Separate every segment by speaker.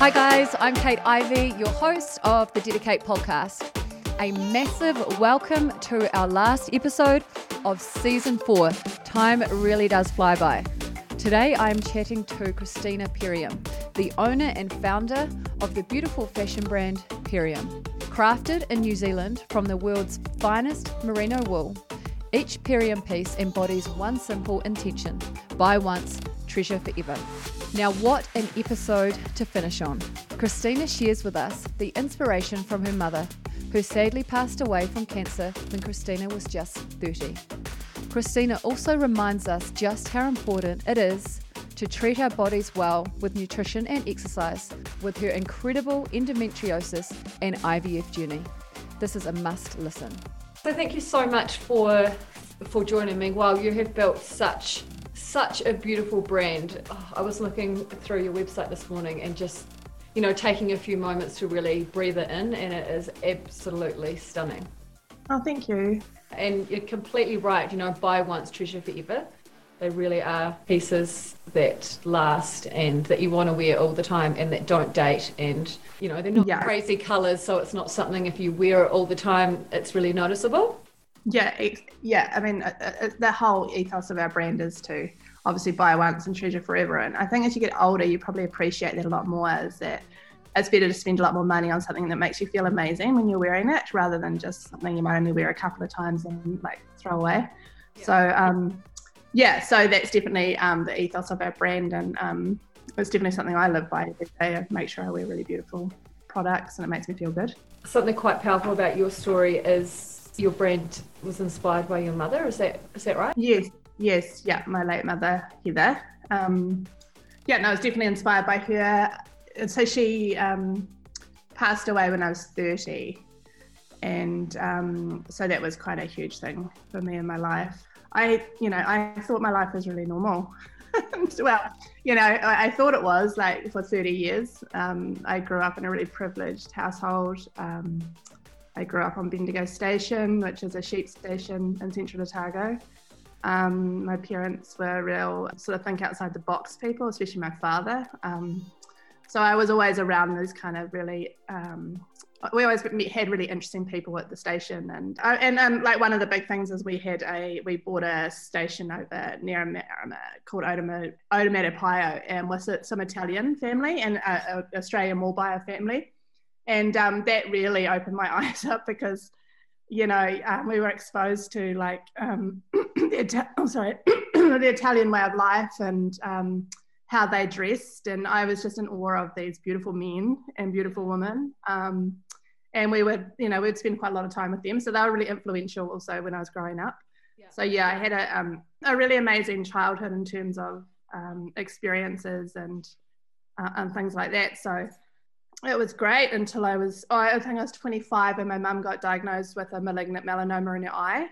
Speaker 1: Hi, guys. I'm Kate Ivey, your host of the DediKate podcast. A massive welcome to our last episode of season four. Time really does fly by. Today, I'm chatting to Christina Perriam, the owner and founder of the beautiful fashion brand Perriam. Crafted in New Zealand from the world's finest merino wool, each Perriam piece embodies one simple intention buy once, treasure forever. Now, what an episode to finish on. Christina shares with us the inspiration from her mother, who sadly passed away from cancer when Christina was just 30. Christina also reminds us just how important it is to treat our bodies well with nutrition and exercise with her incredible endometriosis and IVF journey. This is a must listen. So thank you so much for for joining me. Wow, you have built such such a beautiful brand. Oh, I was looking through your website this morning and just, you know, taking a few moments to really breathe it in, and it is absolutely stunning.
Speaker 2: Oh, thank you.
Speaker 1: And you're completely right. You know, buy once, treasure forever. They really are pieces that last and that you want to wear all the time and that don't date. And, you know, they're not yeah. crazy colors. So it's not something if you wear it all the time, it's really noticeable.
Speaker 2: Yeah, yeah. I mean, uh, uh, the whole ethos of our brand is to obviously buy once and treasure forever. And I think as you get older, you probably appreciate that a lot more. Is that it's better to spend a lot more money on something that makes you feel amazing when you're wearing it, rather than just something you might only wear a couple of times and like throw away. Yeah. So um, yeah, so that's definitely um, the ethos of our brand, and um, it's definitely something I live by every day. I make sure I wear really beautiful products, and it makes me feel good.
Speaker 1: Something quite powerful about your story is your brand was inspired by your mother. Is that is that right?
Speaker 2: Yes, yes, yeah. My late mother Heather. Um, yeah, no, I was definitely inspired by her. So she um, passed away when I was thirty, and um, so that was quite a huge thing for me in my life. I, you know, I thought my life was really normal. well, you know, I, I, thought it was like for 30 years. Um, I grew up in a really privileged household. Um, I grew up on Bendigo Station, which is a sheep station in central Otago. Um, my parents were real sort of think outside the box people, especially my father. Um, so I was always around those kind of really. Um, we always had really interesting people at the station, and uh, and um, like one of the big things is we had a we bought a station over near Marama called Otomattapaio, and was it some Italian family and an Australian wool buyer family and um, that really opened my eyes up because you know um, we were exposed to like um, the, oh, sorry the Italian way of life and um, how they dressed. And I was just in awe of these beautiful men and beautiful women. Um, and we would you know we'd spend quite a lot of time with them. So they were really influential also when I was growing up. Yeah. so yeah I had a, um, a really amazing childhood in terms of experiences and uh, and things like that. So it was great until I was, oh, I think I was 25 and my mum got diagnosed with a malignant melanoma in her eye,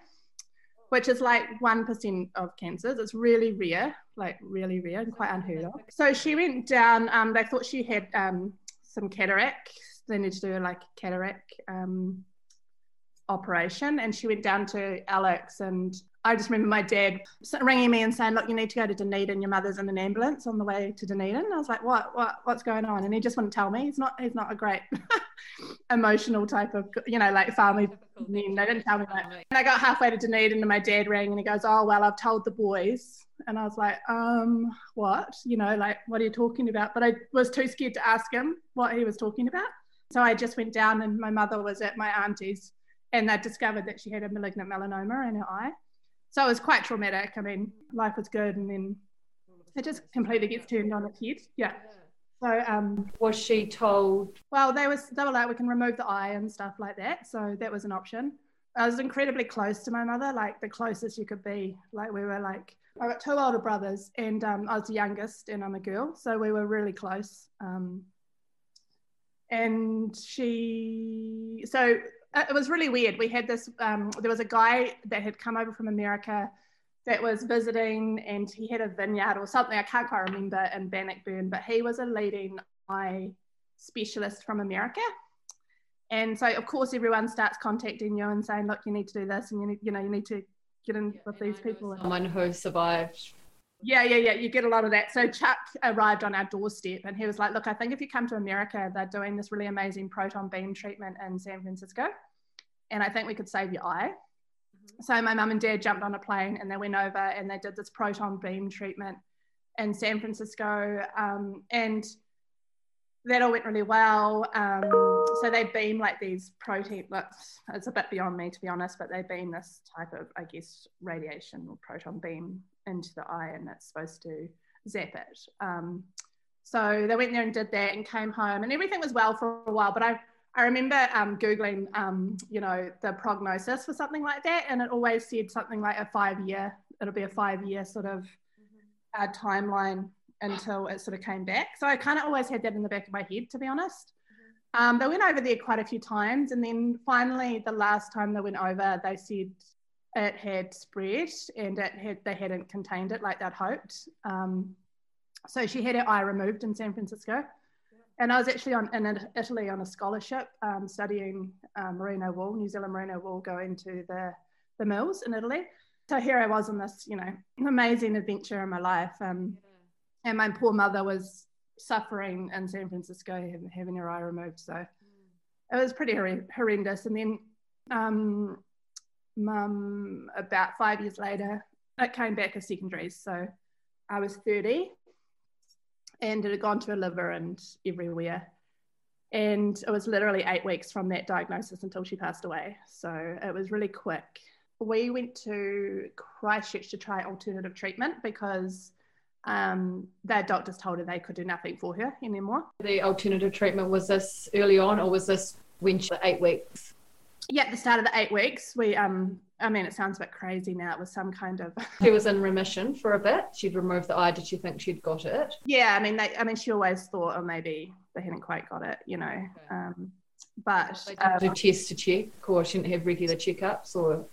Speaker 2: which is like 1% of cancers. It's really rare, like really rare and quite unheard of. So she went down, um, they thought she had um, some cataract. They needed to do like cataract um, operation. And she went down to Alex and I just remember my dad ringing me and saying, "Look, you need to go to Dunedin. Your mother's in an ambulance on the way to Dunedin." I was like, "What? What? What's going on?" And he just wouldn't tell me. He's not. He's not a great emotional type of, you know, like family. They didn't tell me that. And I got halfway to Dunedin, and my dad rang, and he goes, "Oh well, I've told the boys." And I was like, "Um, what? You know, like, what are you talking about?" But I was too scared to ask him what he was talking about. So I just went down, and my mother was at my auntie's, and they discovered that she had a malignant melanoma in her eye so it was quite traumatic. I mean, life was good, and then it just completely gets turned on its head. Yeah. So um,
Speaker 1: was she told?
Speaker 2: Well, they was they were like we can remove the eye and stuff like that. So that was an option. I was incredibly close to my mother, like the closest you could be. Like we were like I got two older brothers, and um, I was the youngest, and I'm a girl, so we were really close. Um, and she, so it was really weird. We had this, um, there was a guy that had come over from America that was visiting and he had a vineyard or something, I can't quite remember, in Bannockburn, but he was a leading eye specialist from America. And so, of course, everyone starts contacting you and saying, look, you need to do this and you need, you know, you need to get in yeah, with these people.
Speaker 1: Someone who survived
Speaker 2: Yeah, yeah, yeah. You get a lot of that. So Chuck arrived on our doorstep and he was like, Look, I think if you come to America, they're doing this really amazing proton beam treatment in San Francisco. And I think we could save your eye. Mm-hmm. So my mum and dad jumped on a plane and they went over and they did this proton beam treatment in San Francisco. Um, and that all went really well. Um, so they beam like these protein, it's a bit beyond me to be honest, but they beam this type of, I guess, radiation or proton beam into the eye and it's supposed to zap it. Um, so they went there and did that and came home and everything was well for a while. But I, I remember um, Googling, um, you know, the prognosis for something like that. And it always said something like a five year, it'll be a five year sort of uh, timeline until it sort of came back. So I kind of always had that in the back of my head, to be honest. Um, they went over there quite a few times, and then finally, the last time they went over, they said it had spread and it had they hadn't contained it like they'd hoped. Um, so she had her eye removed in San Francisco, and I was actually on in Italy on a scholarship um, studying um, merino wool, New Zealand merino wool, going to the the mills in Italy. So here I was on this, you know, amazing adventure in my life. Um, and my poor mother was suffering in San Francisco, having, having her eye removed. So it was pretty horrendous. And then, um, mum, about five years later, it came back as secondaries. So I was 30 and it had gone to her liver and everywhere. And it was literally eight weeks from that diagnosis until she passed away. So it was really quick. We went to Christchurch to try alternative treatment because um, their doctors told her they could do nothing for her anymore.
Speaker 1: The alternative treatment was this early on, or was this when she eight weeks?
Speaker 2: Yeah, at the start of the eight weeks, we um, I mean, it sounds a bit crazy now. It was some kind of.
Speaker 1: she was in remission for a bit. She'd removed the eye. Did she think she'd got it?
Speaker 2: Yeah, I mean, they, I mean, she always thought, oh, maybe they hadn't quite got it, you know. Okay. Um, but
Speaker 1: they um, do tests to check, or she didn't have regular checkups, or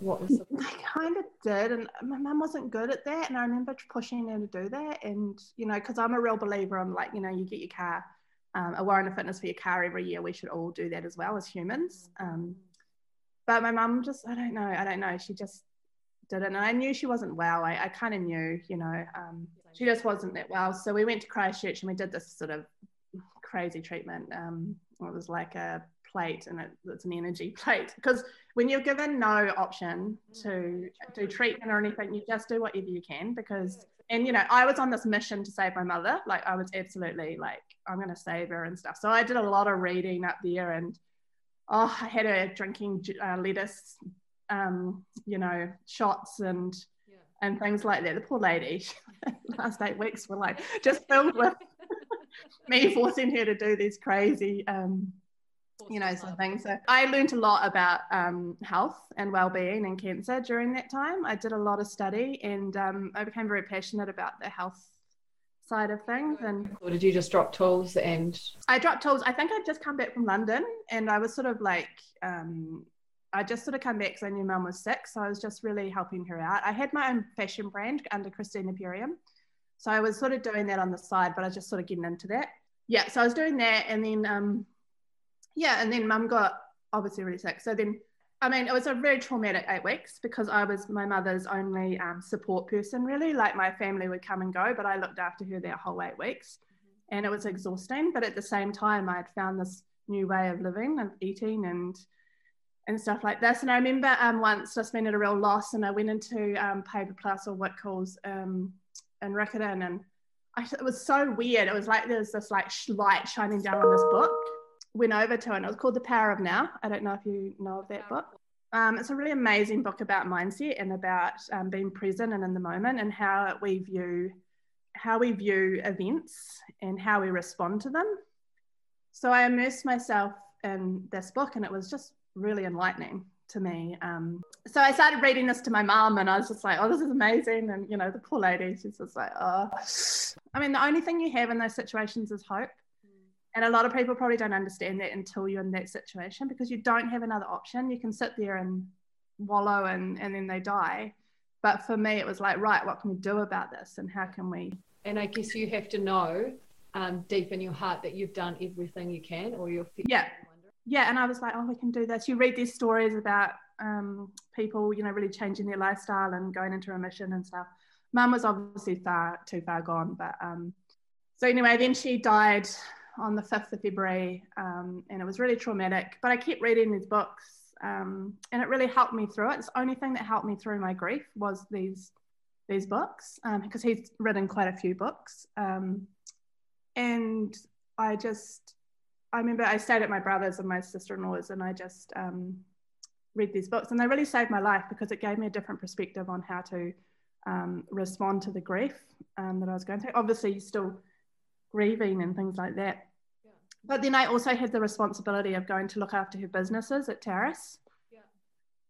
Speaker 1: what was the
Speaker 2: I kind of did, and my mum wasn't good at that. And I remember pushing her to do that. And, you know, because I'm a real believer, I'm like, you know, you get your car, um, a warrant of fitness for your car every year. We should all do that as well as humans. Um, but my mum just, I don't know, I don't know. She just didn't. And I knew she wasn't well. I, I kind of knew, you know, um, she just wasn't that well. So we went to Christchurch and we did this sort of crazy treatment. Um, it was like a plate and it, it's an energy plate because when you're given no option to do treatment or anything you just do whatever you can because and you know i was on this mission to save my mother like i was absolutely like i'm going to save her and stuff. So i did a lot of reading up there and oh i had her drinking uh, lettuce um, you know shots and yeah. and things like that. The poor lady last eight weeks were like just filled with me forcing her to do these crazy um, you know something so i learned a lot about um, health and well-being and cancer during that time i did a lot of study and um, i became very passionate about the health side of things and
Speaker 1: or did you just drop tools and
Speaker 2: i dropped tools i think i'd just come back from london and i was sort of like um, I just sort of come back because I knew mum was sick. So I was just really helping her out. I had my own fashion brand under Christina Perriam. So I was sort of doing that on the side, but I was just sort of getting into that. Yeah. So I was doing that. And then um, yeah, and then mum got obviously really sick. So then, I mean, it was a very traumatic eight weeks because I was my mother's only um, support person, really. Like my family would come and go, but I looked after her that whole eight weeks. Mm-hmm. And it was exhausting. But at the same time, I had found this new way of living, and eating and and stuff like this. And I remember um, once just being at a real loss and I went into um, Paper Plus or Whitcoulls um, in Riccarton and I, it was so weird. It was like there's this like light shining down on this book went over to, and it was called The Power of Now. I don't know if you know of that book. Um, it's a really amazing book about mindset and about um, being present and in the moment and how we view how we view events and how we respond to them. So I immersed myself in this book, and it was just really enlightening to me. Um, so I started reading this to my mum, and I was just like, "Oh, this is amazing!" And you know, the poor lady, she's just like, "Oh." I mean, the only thing you have in those situations is hope. And a lot of people probably don't understand that until you're in that situation because you don't have another option. You can sit there and wallow and, and then they die. But for me, it was like, right, what can we do about this? And how can we?
Speaker 1: And I guess you have to know um, deep in your heart that you've done everything you can or you're.
Speaker 2: Yeah. Yeah. And I was like, oh, we can do this. You read these stories about um, people, you know, really changing their lifestyle and going into remission and stuff. mum was obviously far too far gone, but um, so anyway, then she died on the 5th of February, um, and it was really traumatic. But I kept reading these books, um, and it really helped me through it. It's the only thing that helped me through my grief was these these books, because um, he's written quite a few books. Um, and I just, I remember I stayed at my brother's and my sister-in-law's, and I just um, read these books, and they really saved my life because it gave me a different perspective on how to respond to the grief that I was going through. Obviously, still grieving and things like that. Yeah. But then I also had the responsibility of going to look after her businesses at Terrace. Yeah.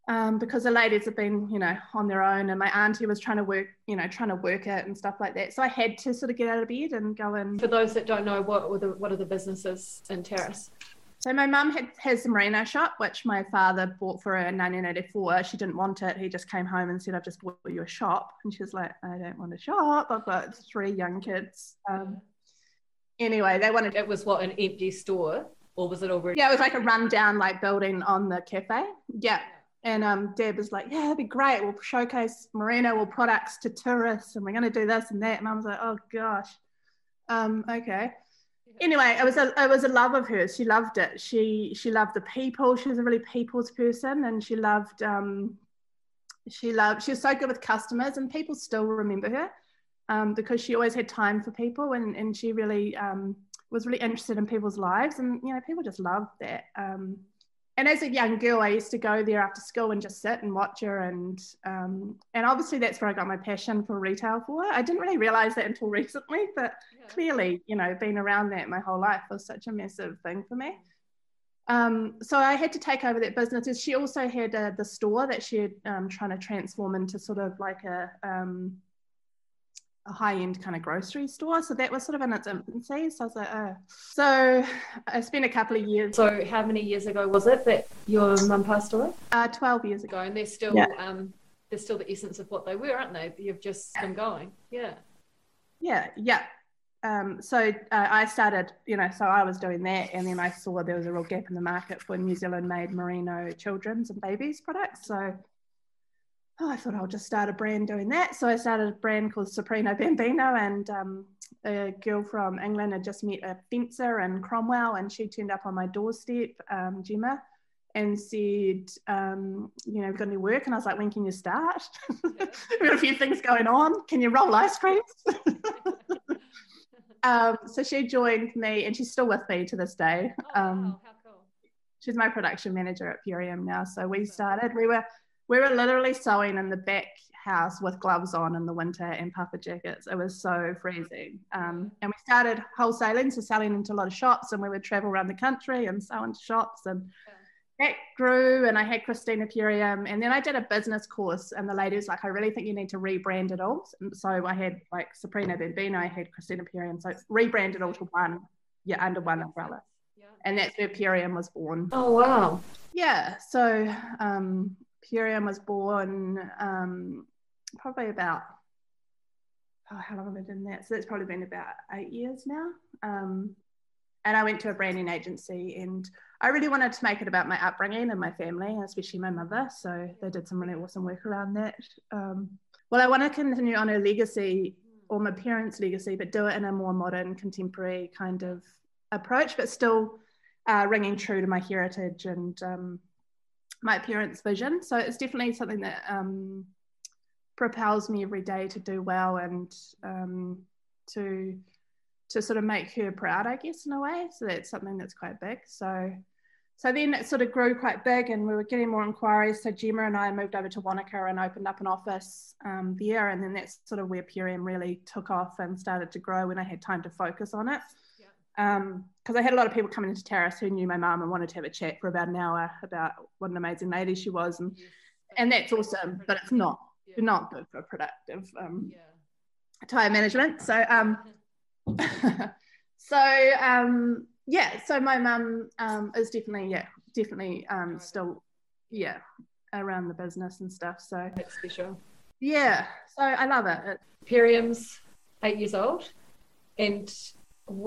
Speaker 2: Um, because the ladies have been, you know, on their own, and my auntie was trying to work, you know, trying to work it and stuff like that. So I had to sort of get out of bed and go and.
Speaker 1: For those that don't know, what were the what are the businesses in Terrace?
Speaker 2: So my mum had has the merino shop, which my father bought for her in 1984. She didn't want it. He just came home and said, "I've just bought you a shop," and she was like, "I don't want a shop. I've got three young kids." Um, anyway, they wanted.
Speaker 1: It was what an empty store, or was it already?
Speaker 2: Yeah, it was like a rundown like building on the cafe. Yeah. And um, Deb was like, "Yeah, that'd be great. We'll showcase merino wool products to tourists, and we're going to do this and that." And I was like, "Oh gosh, um, okay." Anyway, it was a it was a love of hers. She loved it. She she loved the people. She was a really people's person, and she loved um, she loved she was so good with customers, and people still remember her um, because she always had time for people and, and she really um, was really interested in people's lives. And, you know, people just loved that. Um, and as a young girl, I used to go there after school and just sit and watch her. And, um, and obviously that's where I got my passion for retail for. I didn't really realize that until recently, but yeah. clearly, you know, being around that my whole life was such a massive thing for me. Um, so I had to take over that business. She also had uh, the store that she had um, trying to transform into sort of like a um, a high end kind of grocery store. So that was sort of in its infancy. So I was like, oh. So I spent a couple of years.
Speaker 1: So how many years ago was it that your mum passed away?
Speaker 2: Uh, 12 years ago.
Speaker 1: And they're still, yeah. um, they're still the essence of what they were, aren't they? You've just been going. Yeah.
Speaker 2: Yeah. Yeah. Um, so uh, I started, you know, so I was doing that, and then I saw there was a real gap in the market for New Zealand made merino children's and babies products. So oh, I thought I'll just start a brand doing that. So I started a brand called Soprino Bambino, and um, a girl from England had just met a fencer in Cromwell, and she turned up on my doorstep, um, Gemma, and said, um, you know, we've got any work? And I was like, when can you start? we've got a few things going on. Can you roll ice creams? um, so she joined me, and she's still with me to this day.
Speaker 1: Oh, wow. Um, How cool.
Speaker 2: She's my production manager at Perriam now. So we started, we were we were literally sewing in the back house with gloves on in the winter and puffer jackets. It was so freezing. Um, and we started wholesaling, so selling into a lot of shops, and we would travel around the country and sell into shops. And that grew, and I had Christina Perriam. And then I did a business course, and the lady was like, I really think you need to rebrand it all. And so I had like Soprino Bambino, I had Christina Perriam. So it's rebranded all to one, yeah, under one umbrella. Yeah. And that's where Perriam was born.
Speaker 1: Oh, wow.
Speaker 2: Yeah. So, um, Perriam was born um, probably about, oh, how long have I been that? So it's probably been about eight years now. Um, and I went to a branding agency and I really wanted to make it about my upbringing and my family, especially my mother. So they did some really awesome work around that. Um, well, I want to continue on her legacy or my parents' legacy, but do it in a more modern, contemporary kind of approach, but still uh, ringing true to my heritage and um, my parents' vision. So it's definitely something that um, propels me every day to do well and um, to to sort of make her proud, I guess, in a way. So that's something that's quite big. So so then it sort of grew quite big and we were getting more inquiries. So Gemma and I moved over to Wanaka and opened up an office um, there. And then that's sort of where Perriam really took off and started to grow when I had time to focus on it because um, I had a lot of people coming into Terrace who knew my mum and wanted to have a chat for about an hour about what an amazing lady she was, and and that's awesome, but it's not yeah. not good for productive um, yeah. time management. So um, so um, yeah, so my mum um, is definitely yeah definitely um, still yeah around the business and stuff. So
Speaker 1: that's special.
Speaker 2: Yeah, so I love it.
Speaker 1: Perriam's eight years old, and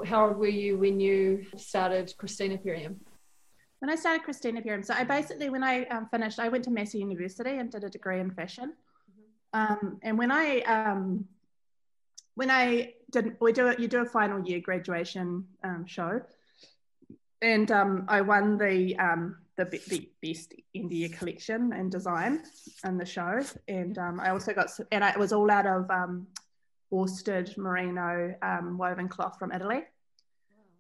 Speaker 1: how old were you when you started Christina Perriam?
Speaker 2: When I started Christina Perriam, so I basically, when I um, finished, I went to Massey University and did a degree in fashion. Mm-hmm. Um, and when I um, when I did, we do it. You do a final year graduation um, show, and um, I won the um, the, the best India collection and design in the show, and um, I also got and I, it was all out of um, worsted merino um, woven cloth from Italy.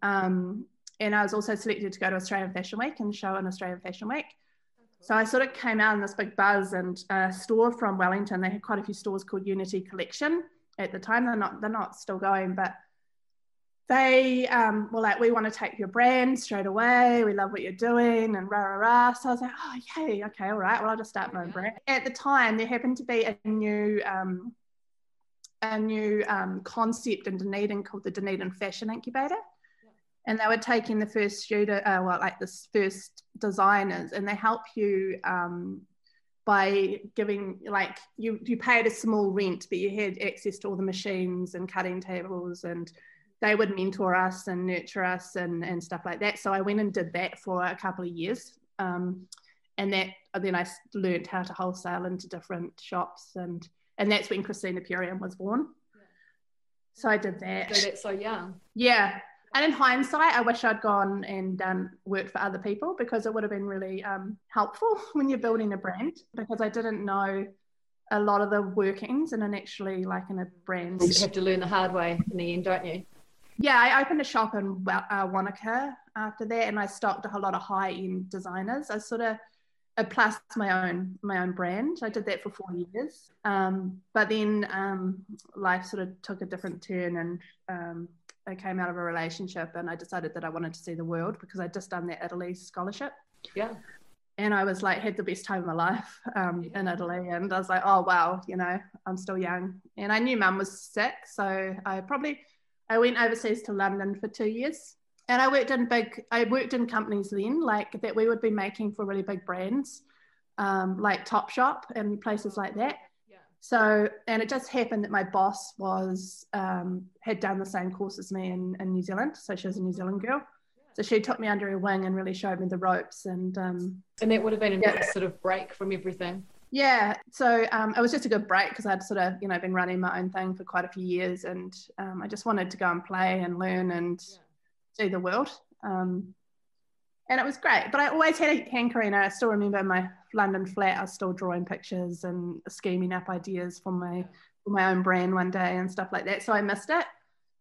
Speaker 2: Um, and I was also selected to go to Australian Fashion Week and show in Australian Fashion Week. So I sort of came out in this big buzz and a store from Wellington. They had quite a few stores called Unity Collection at the time. They're not they're not still going, but they um, were like, we want to take your brand straight away. We love what you're doing and rah, rah, rah. So I was like, oh, yay. Okay. All right. Well, I'll just start my own brand. At the time, there happened to be a new, um, a new um, concept in Dunedin called the Dunedin Fashion Incubator. And they were taking the first student, uh, well, like the first designers, and they help you um, by giving like you you paid a small rent, but you had access to all the machines and cutting tables and they would mentor us and nurture us and, and stuff like that. So I went and did that for a couple of years. Um, and that then I learned how to wholesale into different shops and and that's when Christina Perriam was born. Yeah. So I did that.
Speaker 1: So that's so young.
Speaker 2: Yeah. And in hindsight, I wish I'd gone and done worked for other people because it would have been really um, helpful when you're building a brand because I didn't know a lot of the workings and actually like in a brand.
Speaker 1: You have to learn the hard way in the end, don't you?
Speaker 2: yeah, I opened a shop in uh, Wanaka after that, and I stocked a whole lot of high end designers. I sort of plus my own my own brand. I did that for four years, um, but then um, life sort of took a different turn, and um, I came out of a relationship, and I decided that I wanted to see the world because I'd just done that Italy scholarship.
Speaker 1: Yeah.
Speaker 2: And I was like, had the best time of my life um, in Italy. And I was like, oh, wow, you know, I'm still young. And I knew mum was sick. So I probably, I went overseas to London for two years. And I worked in big, I worked in companies then, like that we would be making for really big brands, um, like Topshop and places like that. So, and it just happened that my boss was, um, had done the same course as me in, in New Zealand. So she was a New Zealand girl. So she took me under her wing and really showed me the ropes. And um,
Speaker 1: and that would have been a yeah. sort of break from everything.
Speaker 2: Yeah, so um, it was just a good break because I'd sort of, you know, been running my own thing for quite a few years, and um, I just wanted to go and play and learn and yeah. See the world. Um, and it was great, but I always had a hankering. I still remember my London flat. I was still drawing pictures and scheming up ideas for my for my own brand one day and stuff like that. So I missed it,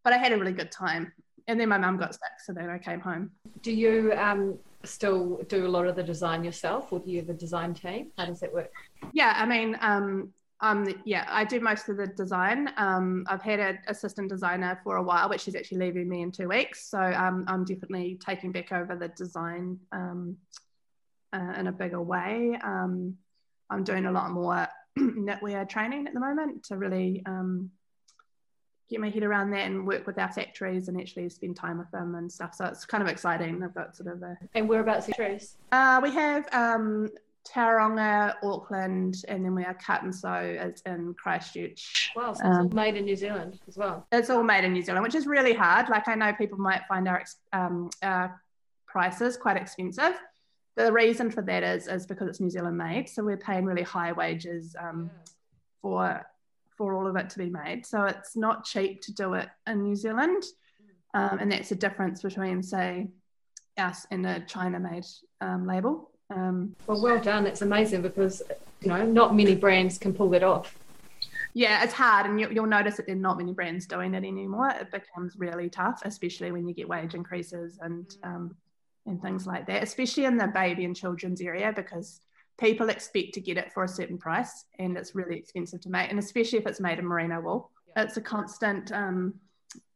Speaker 2: but I had a really good time. And then my mum got sick, so then I came home.
Speaker 1: Do you um, still do a lot of the design yourself or do you have a design team? How does that work?
Speaker 2: Yeah, I mean, um, um, yeah, I do most of the design. Um, I've had an assistant designer for a while, but she's actually leaving me in two weeks. So um, I'm definitely taking back over the design um, uh, in a bigger way. Um, I'm doing a lot more knitwear training at the moment to really um, get my head around that and work with our factories and actually spend time with them and stuff. So it's kind of exciting. I've got sort of a.
Speaker 1: And whereabouts factories?
Speaker 2: Uh, we have um, Tauranga, Auckland, and then we are cut and sew as in Christchurch.
Speaker 1: Wow, so um, made in New Zealand as well.
Speaker 2: It's all made in New Zealand, which is really hard. Like I know people might find our, um, our prices quite expensive. The reason for that is is because it's New Zealand made, so we're paying really high wages um, yeah. for for all of it to be made. So it's not cheap to do it in New Zealand. Um, and that's the difference between, say, us and a China made um, label. Um,
Speaker 1: well, well done. It's amazing because, you know, not many brands can pull that off.
Speaker 2: Yeah, it's hard, and you, will notice that there are not many brands doing it anymore. It becomes really tough, especially when you get wage increases and um, and things like that, especially in the baby and children's area, because people expect to get it for a certain price and it's really expensive to make and especially if it's made in merino wool it's a constant um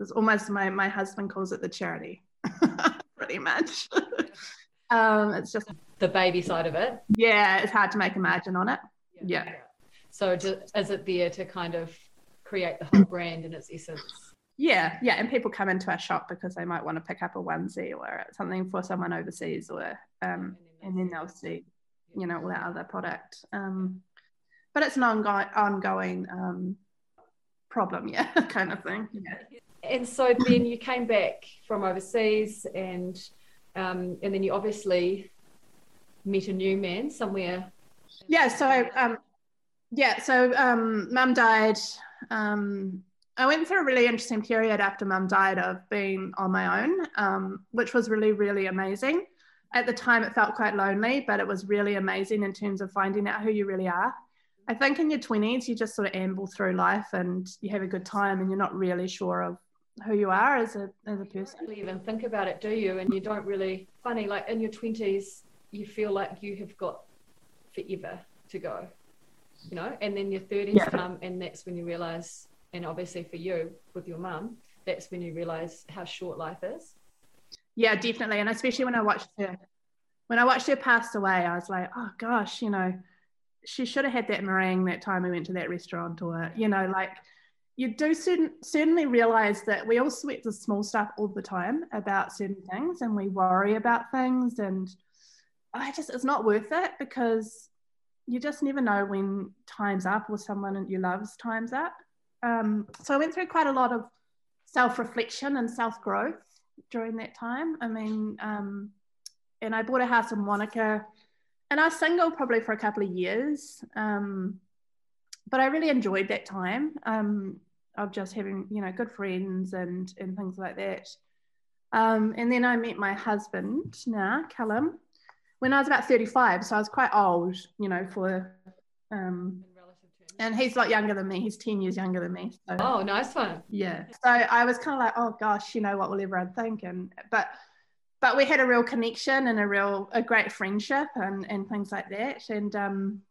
Speaker 2: it's almost my my husband calls it the charity pretty much um it's just
Speaker 1: the baby side of it.
Speaker 2: Yeah it's hard to make a margin on it. Yeah, yeah.
Speaker 1: so is it there to kind of create the whole brand in its essence.
Speaker 2: Yeah yeah and people come into our shop because they might want to pick up a onesie or something for someone overseas or um and then they'll see you know all that other product. Um, but it's an ongoing ongoing um, problem yeah kind of thing. Yeah.
Speaker 1: and so then you came back from overseas and um, and then you obviously met a new man somewhere
Speaker 2: yeah so I, um, yeah, so um, mum died. Um, I went through a really interesting period after mum died of being on my own, um, which was really, really amazing. At the time, it felt quite lonely, but it was really amazing in terms of finding out who you really are. I think in your 20s, you just sort of amble through life and you have a good time and you're not really sure of who you are as a, as a person.
Speaker 1: You even think about it, do you? And you don't really, funny, like in your 20s, you feel like you have got forever to go, you know, and then your 30s yeah. come and that's when you realize, and obviously for you with your mum, that's when you realize how short life is.
Speaker 2: Yeah, definitely. And especially when I watched her, when I watched her pass away, I was like, oh gosh, you know, she should have had that meringue that time we went to that restaurant or, you know, like you do certain, certainly realize that we all sweat the small stuff all the time about certain things and we worry about things and I just it's not worth it because you just never know when time's up or someone you love's time's up. Um, so I went through quite a lot of self-reflection and self-growth during that time. I mean, um, and I bought a house in Wanaka, and I was single probably for a couple of years. Um, but I really enjoyed that time um, of just having, you know, good friends and and things like that. Um, and then I met my husband now, Callum, when I was about 35. So I was quite old, you know, for, um, and he's a lot younger than me. He's 10 years younger than me.
Speaker 1: So, oh, nice one.
Speaker 2: Yeah. So I was kind of like, oh gosh, you know, what will everyone think? And, but, but we had a real connection and a real, a great friendship and, and things like that. And, um,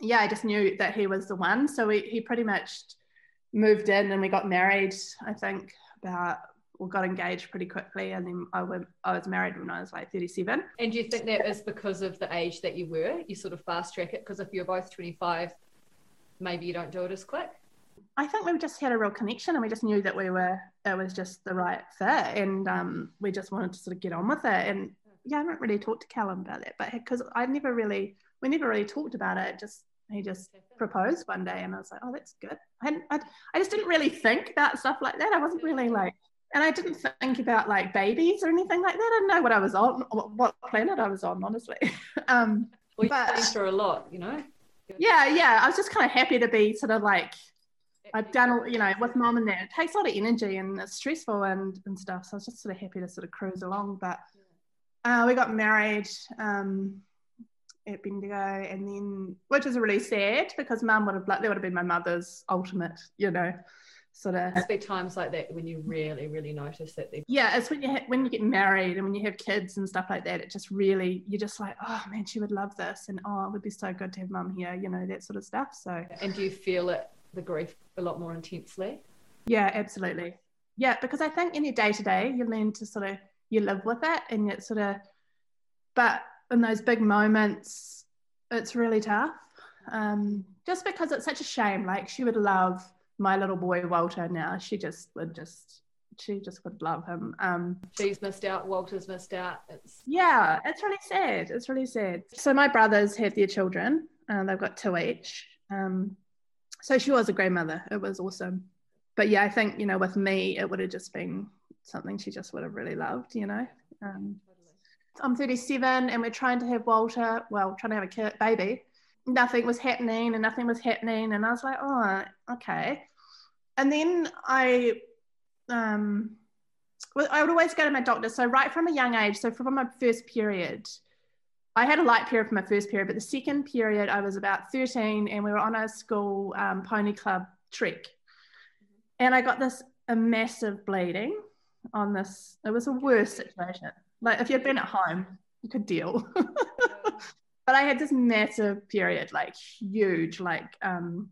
Speaker 2: yeah, I just knew that he was the one. So we, he pretty much moved in and we got married, I think about or got engaged pretty quickly and then I went I was married when I was like 37.
Speaker 1: And do you think that is because of the age that you were? You sort of fast track it because if you're both 25 maybe you don't do it as quick?
Speaker 2: I think we just had a real connection and we just knew that we were it was just the right fit and um, we just wanted to sort of get on with it and yeah I haven't really talked to Callum about that but because I never really we never really talked about it just he just proposed one day and I was like oh that's good I, I, I just didn't really think about stuff like that I wasn't really like and I didn't think about like babies or anything like that. I didn't know what I was on, what planet I was on, honestly. um,
Speaker 1: well, been through a lot, you know.
Speaker 2: Yeah, yeah. I was just kind of happy to be sort of like I've done, you know, with mom and dad. It takes a lot of energy and it's stressful and and stuff. So I was just sort of happy to sort of cruise along. But uh, we got married um, at Bendigo, and then which was really sad because mum would have like that would have been my mother's ultimate, you know sort of
Speaker 1: be times like that when you really really notice that they
Speaker 2: yeah it's when you ha- when you get married and when you have kids and stuff like that it just really you're just like oh man she would love this and oh it would be so good to have mum here you know that sort of stuff so
Speaker 1: and do you feel it the grief a lot more intensely?
Speaker 2: Yeah absolutely. Yeah because i think in your day to day you learn to sort of you live with it and it's sort of but in those big moments it's really tough um, just because it's such a shame like she would love my little boy Walter now, she just would just she just would love him. Um,
Speaker 1: She's missed out. Walter's missed out. It's
Speaker 2: yeah, it's really sad. It's really sad. So my brothers have their children. Uh, they've got two each. Um, so she was a grandmother. It was awesome. But yeah, I think you know, with me, it would have just been something she just would have really loved. You know. Um, I'm 37, and we're trying to have Walter. Well, trying to have a kid, baby nothing was happening and nothing was happening. And I was like, oh, okay. And then I, um, well, I would always go to my doctor. So right from a young age, so from my first period, I had a light period for my first period, but the second period I was about 13 and we were on a school um, pony club trek. And I got this a massive bleeding on this. It was a worse situation. Like if you'd been at home, you could deal. but I had this massive period, like huge, like um,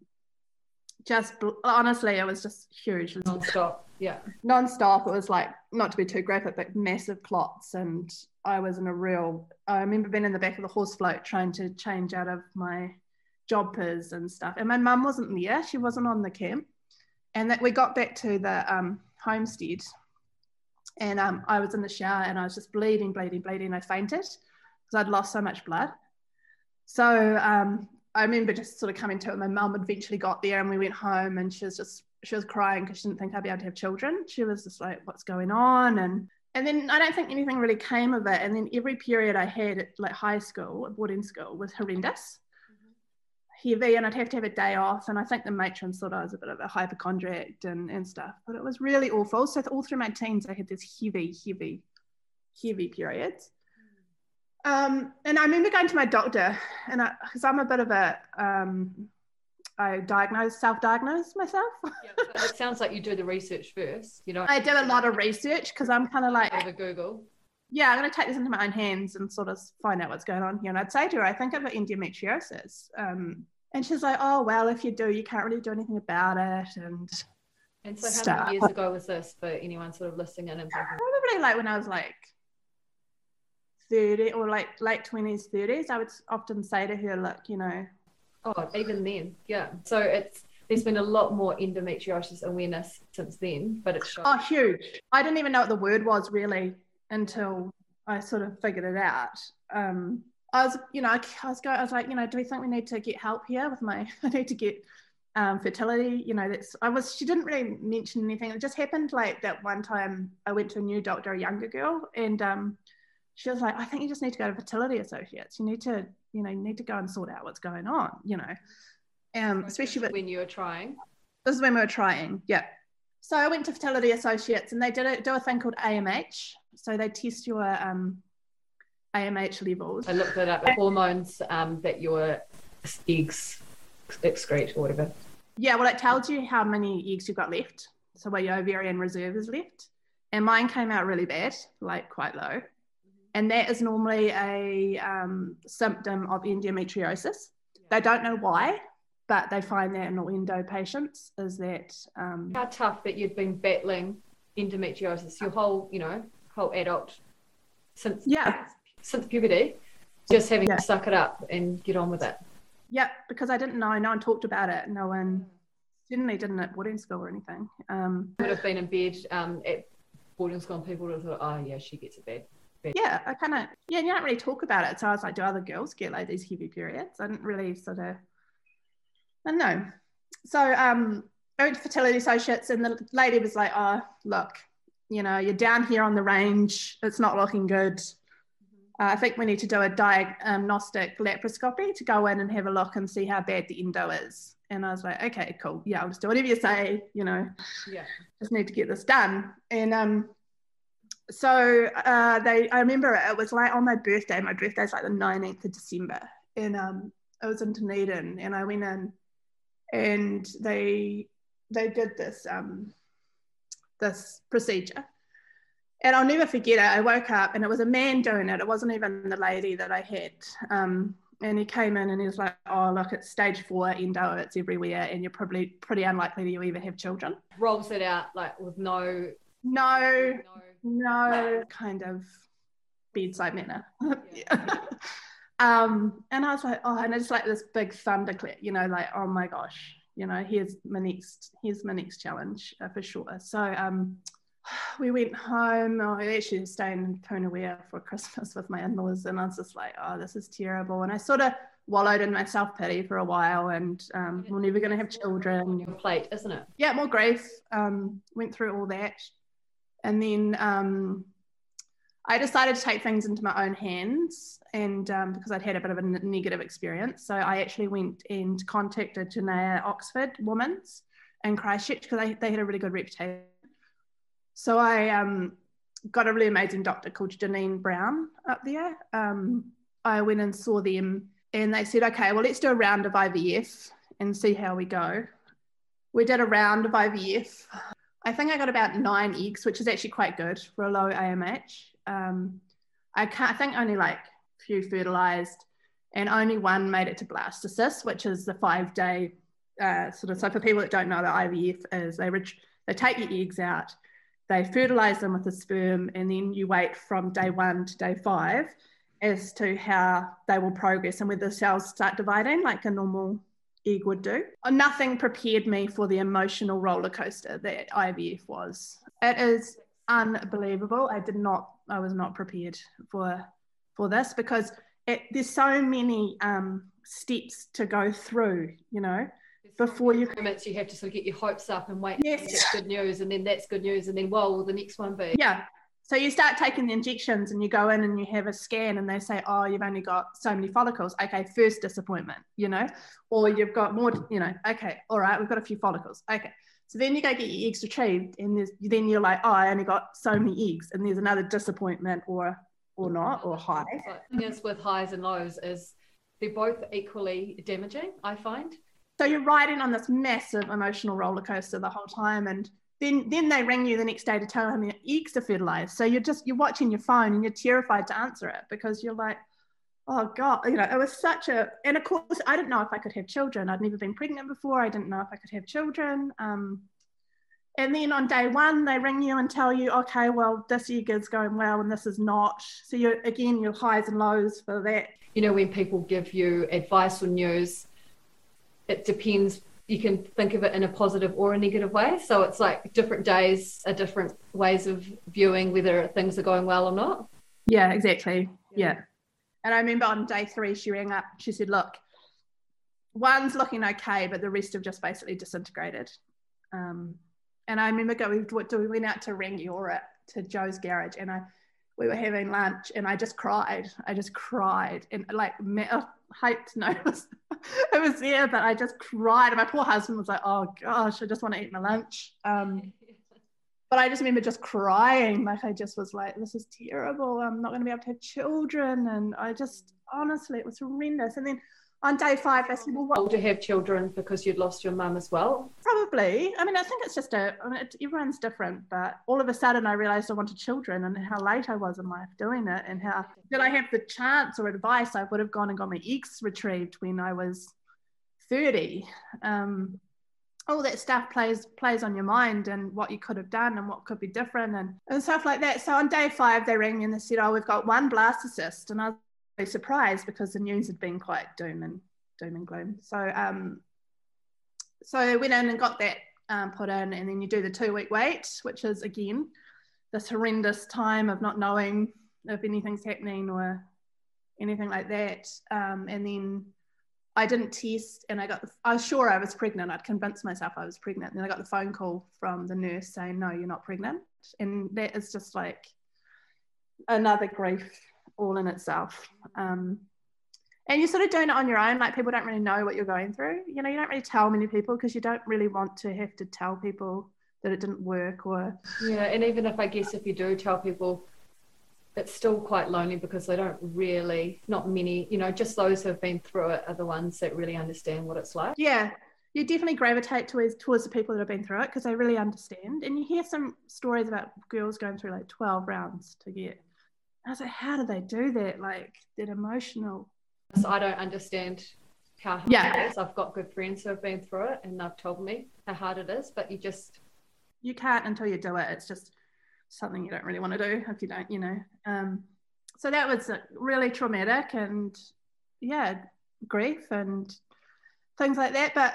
Speaker 2: just honestly, it was just huge.
Speaker 1: Non-stop, yeah.
Speaker 2: Non-stop. It was like not to be too graphic, but massive clots, and I was in a real. I remember being in the back of the horse float trying to change out of my jodhpurs and stuff, and my mum wasn't there. She wasn't on the camp, and that we got back to the um, homestead, and um, I was in the shower and I was just bleeding, bleeding, bleeding. I fainted because I'd lost so much blood. So um, I remember just sort of coming to it. My mum eventually got there and we went home and she was just, she was crying because she didn't think I'd be able to have children. She was just like, what's going on? And, and then I don't think anything really came of it. And then every period I had at like high school, boarding school was horrendous. heavy and I'd have to have a day off. And I think the matron thought I was a bit of a hypochondriac and, and stuff, but it was really awful. So all through my teens, I had this heavy, heavy, heavy periods. Um, and I remember going to my doctor, and because I'm a bit of a, um, I diagnose, self-diagnose myself.
Speaker 1: yeah, it sounds like you do the research first. You know,
Speaker 2: I did a lot of research because I'm kind of like
Speaker 1: a Google.
Speaker 2: Yeah, I'm going to take this into my own hands and sort of find out what's going on here. And I'd say to her, I think I've got endometriosis. Um, and she's like, oh, well, if you do, you can't really do anything about it. And
Speaker 1: and so, how stuff. many years ago was this for anyone sort of listening in? And
Speaker 2: Probably like when I was like 30 or like late 20s, 30s. I would often say to her, look, you know.
Speaker 1: Oh, even then, yeah. So it's there's been a lot more endometriosis awareness since then, but it's
Speaker 2: Oh, huge. I didn't even know what the word was really until I sort of figured it out. Um, I was, you know, I, was going, I was like, you know, do we think we need to get help here with my, I need to get um, fertility, you know, that's, I was, she didn't really mention anything. It just happened like that one time I went to a new doctor, a younger girl, and um, she was like, I think you just need to go to fertility associates. You need to, you know, you need to go and sort out what's going on, you know, um, especially with,
Speaker 1: when you were trying.
Speaker 2: This is when we were trying. Yeah. So I went to fertility associates and they did a, do a thing called AMH. So they test your um, AMH levels.
Speaker 1: I looked it up. The hormones um, that your eggs excrete or whatever.
Speaker 2: Yeah, well, it tells you how many eggs you've got left. So where your ovarian reserve is left. And mine came out really bad, like quite low. And that is normally a um, symptom of endometriosis. They don't know why, but they find that in all endo patients is that. Um,
Speaker 1: how tough that you've been battling endometriosis your whole, you know, whole adult since
Speaker 2: yeah
Speaker 1: since puberty, just having yeah. to suck it up and get on with it.
Speaker 2: Yeah, because I didn't know. No one talked about it. No one certainly didn't at boarding school or anything. Um,
Speaker 1: would have been in bed um, at boarding school and people would have thought, oh yeah, she gets a bed. Bed.
Speaker 2: Yeah, I kind of yeah, you don't really talk about it. So I was like, do other girls get like these heavy periods? I didn't really sort of. I know. So um, I went to fertility associates, and the lady was like, "Oh, look, you know, you're down here on the range. It's not looking good. Uh, I think we need to do a diagnostic laparoscopy to go in and have a look and see how bad the endo is. And I was like, okay, cool. Yeah, I'll just do whatever you say, you know.
Speaker 1: Yeah.
Speaker 2: Just need to get this done. And um, so uh, they, I remember it, it was like on my birthday. My birthday's like the 19th of December. And um, I was in Dunedin and I went in and they, they did this, um, this procedure and I'll never forget it. I woke up and it was a man doing it. It wasn't even the lady that I had. Um, and he came in and he was like, "Oh, look, it's stage four endo. It's everywhere, and you're probably pretty unlikely that you ever have children."
Speaker 1: Rolls it out like with
Speaker 2: no, no, no, no kind of bedside manner. Yeah. um, and I was like, "Oh," and it's like this big thunderclap, you know, like, "Oh my gosh." You know, here's my next, here's my next challenge uh, for sure. So, um, we went home. I actually stayed in Pounawea for Christmas with my in-laws, and I was just like, "Oh, this is terrible." And I sort of wallowed in my self pity for a while, and um, we're never going to have children.
Speaker 1: Your plate, isn't it?
Speaker 2: Yeah, more grief. Um, went through all that, and then um, I decided to take things into my own hands, and um, because I'd had a bit of a negative experience, so I actually went and contacted Janaea Oxford Women's in Christchurch because they, they had a really good reputation so I um, got a really amazing doctor called Janine Brown up there. Um, I went and saw them and they said, okay, well, let's do a round of IVF and see how we go. We did a round of IVF. I think I got about nine eggs, which is actually quite good for a low AMH. Um, I I think only like a few fertilized and only one made it to blastocyst, which is the five day uh, sort of. So for people that don't know, the IVF is they, they take your eggs out they fertilize them with the sperm, and then you wait from day one to day five as to how they will progress and whether the cells start dividing like a normal egg would do. Nothing prepared me for the emotional roller coaster that IVF was. It is unbelievable. I did not, I was not prepared for for this because it, there's so many um, steps to go through, you know before you
Speaker 1: moments you have to sort of get your hopes up and wait yes. that's good news and then that's good news and then well will the next one be
Speaker 2: yeah so you start taking the injections and you go in and you have a scan and they say, oh, you've only got so many follicles. Okay, first disappointment, you know, or you've got more, you know, okay, all right, we've got a few follicles. Okay. So then you go get your eggs retrieved and there's, then you're like, oh, I only got so many eggs. And there's another disappointment or or not or high.
Speaker 1: The thing is with highs and lows is they're both equally damaging, I find.
Speaker 2: So you're riding on this massive emotional roller coaster the whole time and then then they ring you the next day to tell them your eggs are fertilized. So you're just you're watching your phone and you're terrified to answer it because you're like, oh god, you know, it was such a and of course I didn't know if I could have children. I'd never been pregnant before. I didn't know if I could have children. Um, and then on day one they ring you and tell you, okay, well this egg is going well and this is not. So you again your highs and lows for that.
Speaker 1: You know when people give you advice or news, it depends you can think of it in a positive or a negative way. So it's like different days are different ways of viewing whether things are going well or not.
Speaker 2: Yeah, exactly. Yeah. And I remember on day three, she rang up, she said, Look, one's looking okay, but the rest have just basically disintegrated. Um, and I remember going, we went out to Rangiora to Joe's garage and I, we were having lunch and I just cried. I just cried and like hyped no it was, it was there but I just cried. And my poor husband was like oh gosh I just want to eat my lunch. Um, but I just remember just crying. Like I just was like this is terrible. I'm not going to be able to have children. And I just honestly it was horrendous. And then on day five, I said, "Well, what?"
Speaker 1: To have children because you'd lost your mum as well.
Speaker 2: Probably. I mean, I think it's just a. I mean, it, everyone's different, but all of a sudden, I realised I wanted children, and how late I was in life doing it, and how did I have the chance or advice? I would have gone and got my eggs retrieved when I was thirty. Um, all that stuff plays plays on your mind and what you could have done and what could be different and, and stuff like that. So on day five, they rang me and they said, "Oh, we've got one blastocyst," and I was surprised because the news had been quite doom and doom and gloom. So um, so I went in and got that um, put in, and then you do the two week wait, which is again this horrendous time of not knowing if anything's happening or anything like that. Um, and then I didn't test, and I got the, I was sure I was pregnant. I'd convinced myself I was pregnant, and then I got the phone call from the nurse saying, "No, you're not pregnant," and that is just like another grief all in itself. Um, and you're sort of doing it on your own. Like people don't really know what you're going through. You know, you don't really tell many people because you don't really want to have to tell people that it didn't work or.
Speaker 1: Yeah, and even if I guess if you do tell people, it's still quite lonely because they don't really, not many, you know, just those who have been through it are the ones that really understand what it's like.
Speaker 2: Yeah, you definitely gravitate towards towards the people that have been through it because they really understand. And you hear some stories about girls going through like 12 rounds to get I was like, how do they do that? Like that emotional.
Speaker 1: So I don't understand how hard yeah. it is. I've got good friends who have been through it and they've told me how hard it is, but you just
Speaker 2: you can't until you do it. It's just something you don't really want to do if you don't, you know. Um, so that was really traumatic and yeah, grief and things like that. But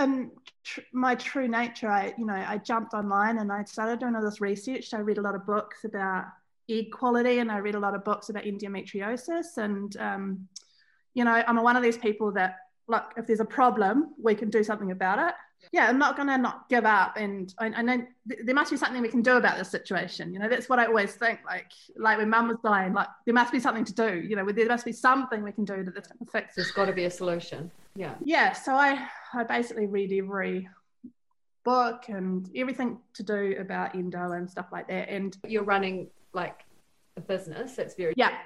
Speaker 2: in tr- my true nature, I you know I jumped online and I started doing all this research. I read a lot of books about egg quality and I read a lot of books about endometriosis. And, um, you know, I'm one of these people that, look, if there's a problem, we can do something about it. Yeah, I'm not going to not give up. And I, I know th- there must be something we can do about this situation. You know, that's what I always think. Like, like when mum was dying, like there must be something to do. You know, there must be something we can do to fix.
Speaker 1: There's got to be a solution. Yeah.
Speaker 2: Yeah. So I, I basically read every book and everything to do about endo and stuff like that. And
Speaker 1: you're running like a business that's very
Speaker 2: yeah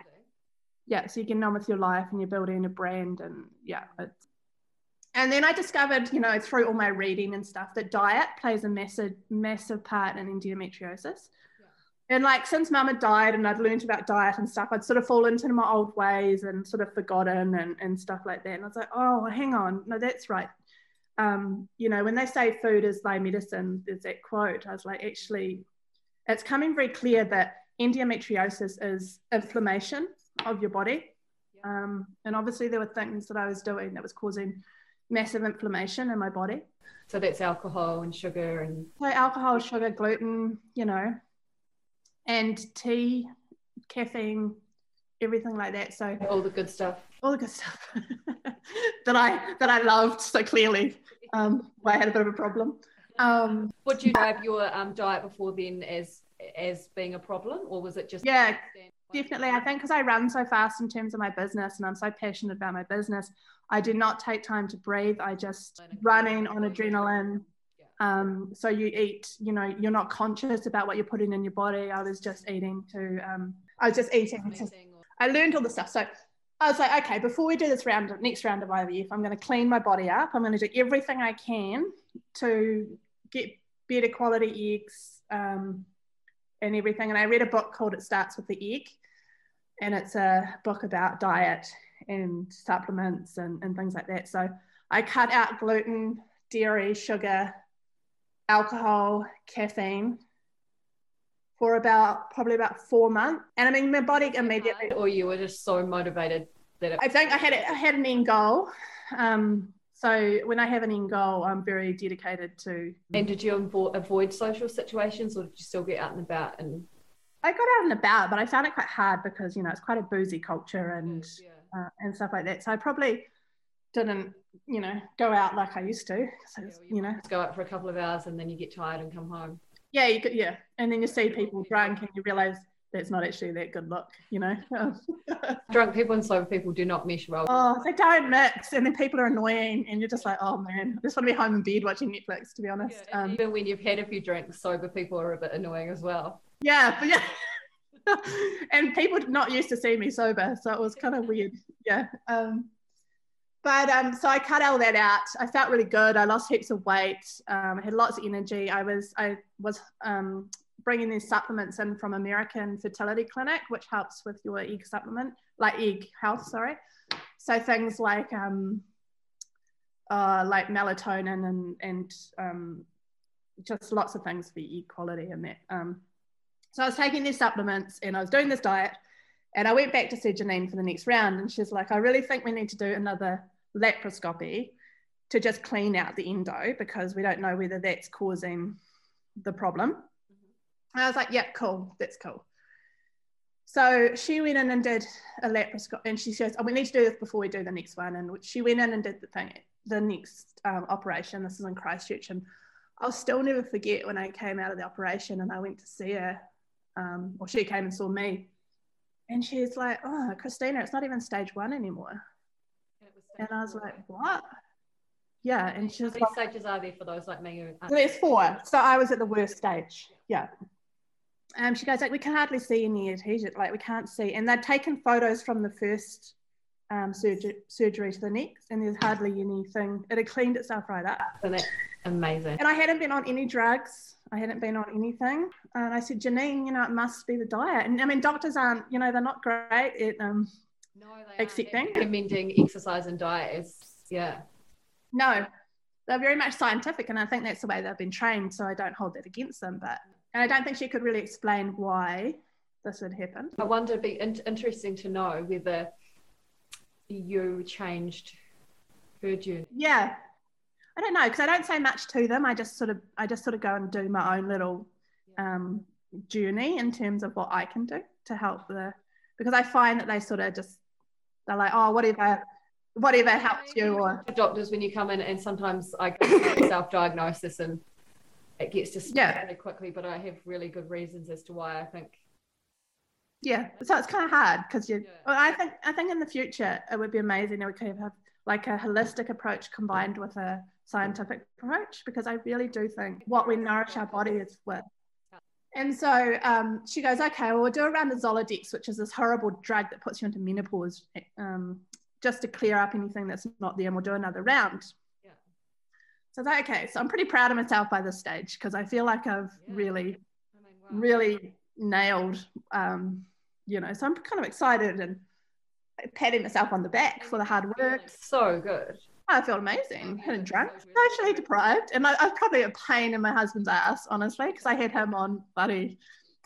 Speaker 2: yeah so you get on with your life and you're building a brand and yeah it's and then I discovered, you know, through all my reading and stuff, that diet plays a massive, massive part in endometriosis. Yeah. And like since mum had died and I'd learned about diet and stuff, I'd sort of fall into my old ways and sort of forgotten and, and stuff like that. And I was like, oh, hang on, no, that's right. Um, you know, when they say food is thy medicine, there's that quote. I was like, actually, it's coming very clear that endometriosis is inflammation of your body. Um, and obviously, there were things that I was doing that was causing massive inflammation in my body.
Speaker 1: So that's alcohol and sugar and
Speaker 2: so alcohol, sugar, gluten, you know, and tea, caffeine, everything like that. So
Speaker 1: all the good stuff.
Speaker 2: All the good stuff that I that I loved so clearly. Um, I had a bit of a problem. Um,
Speaker 1: Would you have your um, diet before then as as being a problem, or was it just
Speaker 2: yeah, definitely? I think because I run so fast in terms of my business, and I'm so passionate about my business, I do not take time to breathe. I just running on adrenaline. Um, so you eat, you know, you're not conscious about what you're putting in your body. I was just eating to, um, I was just eating. To, I learned all the stuff. So I was like, okay, before we do this round, of next round of IVF, I'm going to clean my body up. I'm going to do everything I can to get better quality eggs um, and everything. And I read a book called It Starts with the Egg, and it's a book about diet and supplements and, and things like that. So I cut out gluten, dairy, sugar, alcohol, caffeine for about probably about four months. And I mean, my body immediately.
Speaker 1: Or you were just so motivated that it...
Speaker 2: I think I had I had an end goal. Um, so when I have an end goal, I'm very dedicated to.
Speaker 1: And did you avo- avoid social situations, or did you still get out and about? And
Speaker 2: I got out and about, but I found it quite hard because you know it's quite a boozy culture and yeah. uh, and stuff like that. So I probably didn't you know go out like I used to. So, yeah, well, you, you know,
Speaker 1: go out for a couple of hours and then you get tired and come home
Speaker 2: yeah, you could, yeah, and then you see people drunk and you realize that's not actually that good look, you know.
Speaker 1: drunk people and sober people do not mesh well.
Speaker 2: Oh, they don't mix, and then people are annoying, and you're just like, oh man, I just want to be home in bed watching Netflix, to be honest.
Speaker 1: Yeah, um, even when you've had a few drinks, sober people are a bit annoying as well.
Speaker 2: Yeah, but yeah. and people not used to see me sober, so it was kind of weird. Yeah. Um, but um, so I cut all that out. I felt really good. I lost heaps of weight. Um, I had lots of energy. I was I was um, bringing these supplements in from American Fertility Clinic, which helps with your egg supplement, like egg health. Sorry. So things like um, uh, like melatonin and and um, just lots of things for egg quality and that. Um, so I was taking these supplements and I was doing this diet. And I went back to see Janine for the next round, and she's like, I really think we need to do another laparoscopy to just clean out the endo because we don't know whether that's causing the problem. Mm-hmm. I was like, yeah, cool, that's cool. So she went in and did a laparoscopy, and she says, oh, we need to do this before we do the next one. And she went in and did the thing, the next um, operation. This is in Christchurch, and I'll still never forget when I came out of the operation and I went to see her, um, or she came and saw me, and she's like, "Oh, Christina, it's not even stage one anymore." And I was like, what? Yeah. And she was
Speaker 1: How many like, stages are there for those like me?
Speaker 2: There's four. So I was at the worst stage. Yeah. And she goes, like, we can hardly see any adhesion. Like, we can't see. And they'd taken photos from the first um, surgery, surgery to the next, and there's hardly anything. It had cleaned itself right up.
Speaker 1: Isn't that amazing?
Speaker 2: And I hadn't been on any drugs. I hadn't been on anything. And I said, Janine, you know, it must be the diet. And I mean, doctors aren't, you know, they're not great at um, no, they accepting.
Speaker 1: Recommending exercise and diet is, yeah.
Speaker 2: No, they're very much scientific, and I think that's the way they've been trained. So I don't hold that against them. But and I don't think she could really explain why this had happened.
Speaker 1: I wonder, it'd be in- interesting to know whether you changed her journey.
Speaker 2: Yeah, I don't know because I don't say much to them. I just sort of, I just sort of go and do my own little um, journey in terms of what I can do to help the because I find that they sort of just they're like, oh, whatever, whatever helps you. Or
Speaker 1: doctors when you come in, and sometimes I self-diagnosis and it gets just yeah. really quickly, but I have really good reasons as to why I think.
Speaker 2: Yeah, so it's kind of hard because you. Yeah. Well, I think I think in the future it would be amazing if we could have like a holistic approach combined with a scientific approach because I really do think what we nourish our body is with and so um, she goes, okay, well, we'll do around the Zoladex, which is this horrible drug that puts you into menopause, um, just to clear up anything that's not there, and we'll do another round. So I was like, okay, so I'm pretty proud of myself by this stage because I feel like I've yeah. really, I mean, wow. really nailed, um, you know, so I'm kind of excited and patting myself on the back for the hard work.
Speaker 1: So good.
Speaker 2: I felt amazing. Hadn't drunk, socially deprived, and I, I was probably a pain in my husband's ass, honestly, because I had him on bloody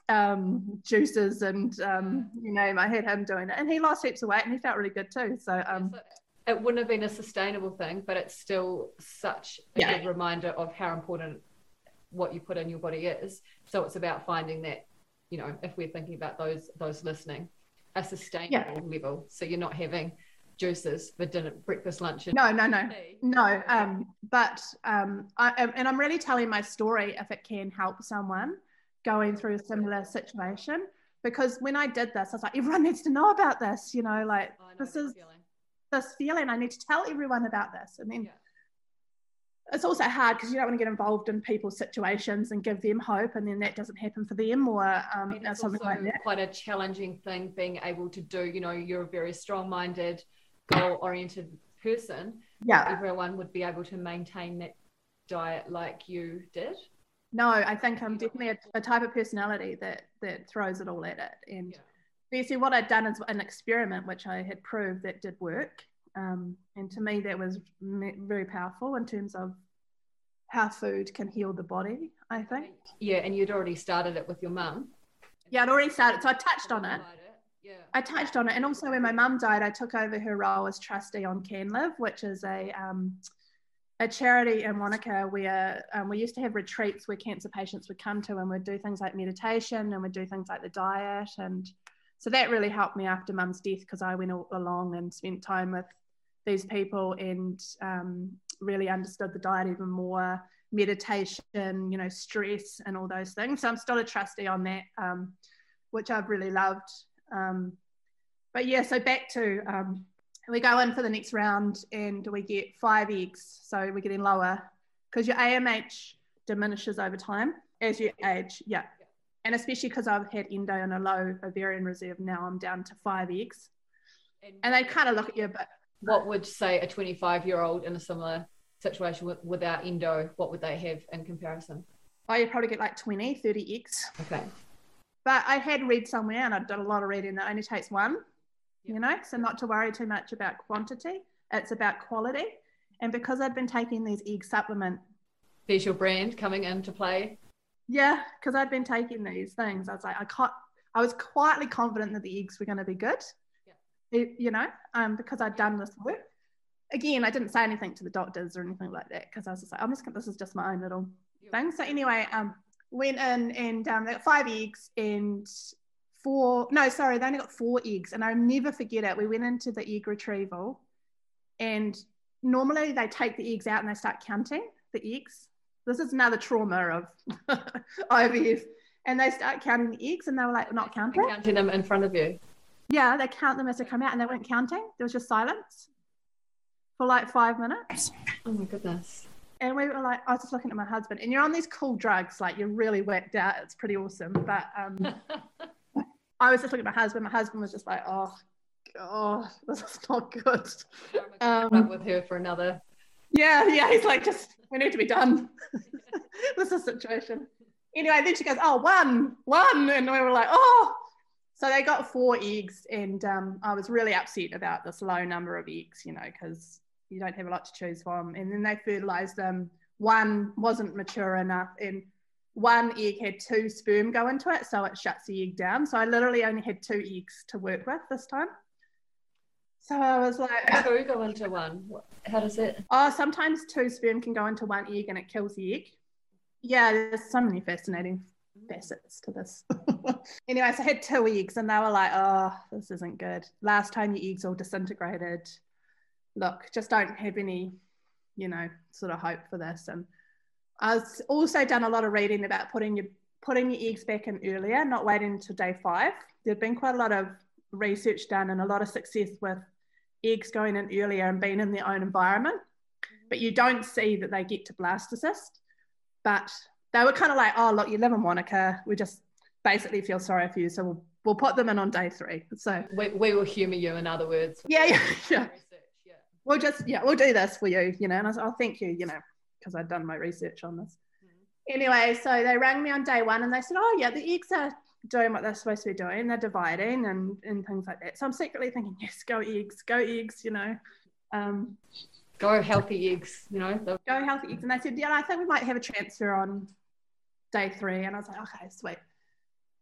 Speaker 2: um, juices and um, you know, I had him doing it, and he lost heaps of weight, and he felt really good too. So um,
Speaker 1: it wouldn't have been a sustainable thing, but it's still such a yeah. good reminder of how important what you put in your body is. So it's about finding that, you know, if we're thinking about those those listening, a sustainable yeah. level. So you're not having juices for dinner, breakfast, lunch.
Speaker 2: no, no, no, no. Um, but um, I, and I'm really telling my story if it can help someone going through a similar situation. Because when I did this, I was like, everyone needs to know about this, you know, like
Speaker 1: know
Speaker 2: this is.
Speaker 1: feeling.
Speaker 2: This feeling. I need to tell everyone about this. And then
Speaker 1: Yeah.
Speaker 2: it's also hard because you don't want to get involved in people's situations and give them hope, and then that doesn't happen for them or um, you know, something
Speaker 1: also
Speaker 2: like that.
Speaker 1: quite a challenging thing being able to do. You know, you're a very strong-minded, goal-oriented person.
Speaker 2: Yeah.
Speaker 1: Everyone would be able to maintain that diet like you did.
Speaker 2: No, I think I'm definitely a, a type of personality that that throws it all at it. And
Speaker 1: Yeah.
Speaker 2: Basically, what I'd done is an experiment which I had proved that did work. Um, and to me, that was very powerful in terms of how food can heal the body. I think.
Speaker 1: Yeah, and you'd already started it with your mum.
Speaker 2: Yeah, I'd already started, so I touched on it.
Speaker 1: Yeah.
Speaker 2: I touched on it, and also when my mum died, I took over her role as trustee on Can Live, which is a um, a charity in Wanaka where um, we used to have retreats where cancer patients would come to, and we'd do things like meditation, and we'd do things like the diet, and so that really helped me after mum's death because I went along and spent time with these people and um, really understood the diet even more, meditation, you know, stress, and all those things. So I'm still a trustee on that, um, which I've really loved. Um, but yeah, so back to um, we go in for the next round and we get five eggs. So we're getting lower because your AMH diminishes over time as you age. Yeah. And especially because I've had endo and a low ovarian reserve, now I'm down to five eggs. And they kind of look at you, but
Speaker 1: what would say a 25 year old in a similar situation with, without endo, what would they have in comparison?
Speaker 2: oh, you probably get like 20, 30 eggs.
Speaker 1: Okay.
Speaker 2: But I had read somewhere, and I've done a lot of reading, that only takes one,
Speaker 1: Yeah.
Speaker 2: you know, so not to worry too much about quantity. It's about quality. And because I'd been taking these egg supplement
Speaker 1: There's your brand coming into play.
Speaker 2: Yeah, because I'd been taking these things. I was like, I can't. I was quietly confident that the eggs were going to be good. It- you know, um, because I'd done this work. Again, I didn't say anything to the doctors or anything like that because I was just like, I'm just. This is just my own little thing. So anyway, um, went in and um, they got five eggs and four. No, sorry, they only got four eggs, and I'll never forget it. We went into the egg retrieval, and normally they take the eggs out and they start counting the eggs. This is another trauma of IVF. And they start counting the eggs and they were like, not counting.
Speaker 1: Counting them in front of you.
Speaker 2: Yeah, they count them as they come out and they weren't counting. There was just silence for like five minutes.
Speaker 1: Oh my goodness.
Speaker 2: And we were like, I was just looking at my husband, and you're on these cool drugs, like you're really whacked out. It's pretty awesome. But um, I was just looking at my husband. My husband was just like, oh, God, this is not good.
Speaker 1: um,
Speaker 2: Um,
Speaker 1: with her for another.
Speaker 2: Yeah, yeah. He's like, just we need to be done. this is a situation. Anyway, then she goes, oh, one, one, and we were like, oh. So they got four eggs, and um, I was really upset about this low number of eggs, you know, because you don't have a lot to choose from. And then they fertilized them. One wasn't mature enough, and one egg had two sperm go into it, so it shuts the egg down. So I literally only had two eggs to work with this time. So I was like,
Speaker 1: Two go into one. How does it?
Speaker 2: Oh, sometimes two sperm can go into one egg and it kills the egg. Yeah, there's so many fascinating facets to this. anyway, so I had two eggs and they were like, oh, this isn't good. Last time your eggs all disintegrated. Look, just don't have any, you know, sort of hope for this. And I've also done a lot of reading about putting your putting your eggs back in earlier, not waiting until day five. There've been quite a lot of research done and a lot of success with eggs going in earlier and being in their own environment, but you don't see that they get to blastocyst. But they were kind of like, oh, look, you live in Wanaka. We just basically feel sorry for you. So we'll, we'll put them in on day three. So
Speaker 1: We, we will humour you, in other words.
Speaker 2: yeah, yeah, yeah.
Speaker 1: Yeah.
Speaker 2: We'll just, yeah, we'll do this for you, you know. And I said, oh, thank you, you know, because I'd done my research on this. Mm-hmm. Anyway, so they rang me on day one and they said, oh, yeah, the eggs are doing what they're supposed to be doing. They're dividing and, and things like that. So I'm secretly thinking, yes, go eggs, go eggs, you know. Um,
Speaker 1: Go healthy eggs, you know.
Speaker 2: go healthy eggs. And they said, yeah, I think we might have a transfer on day three. And I was like, okay, sweet.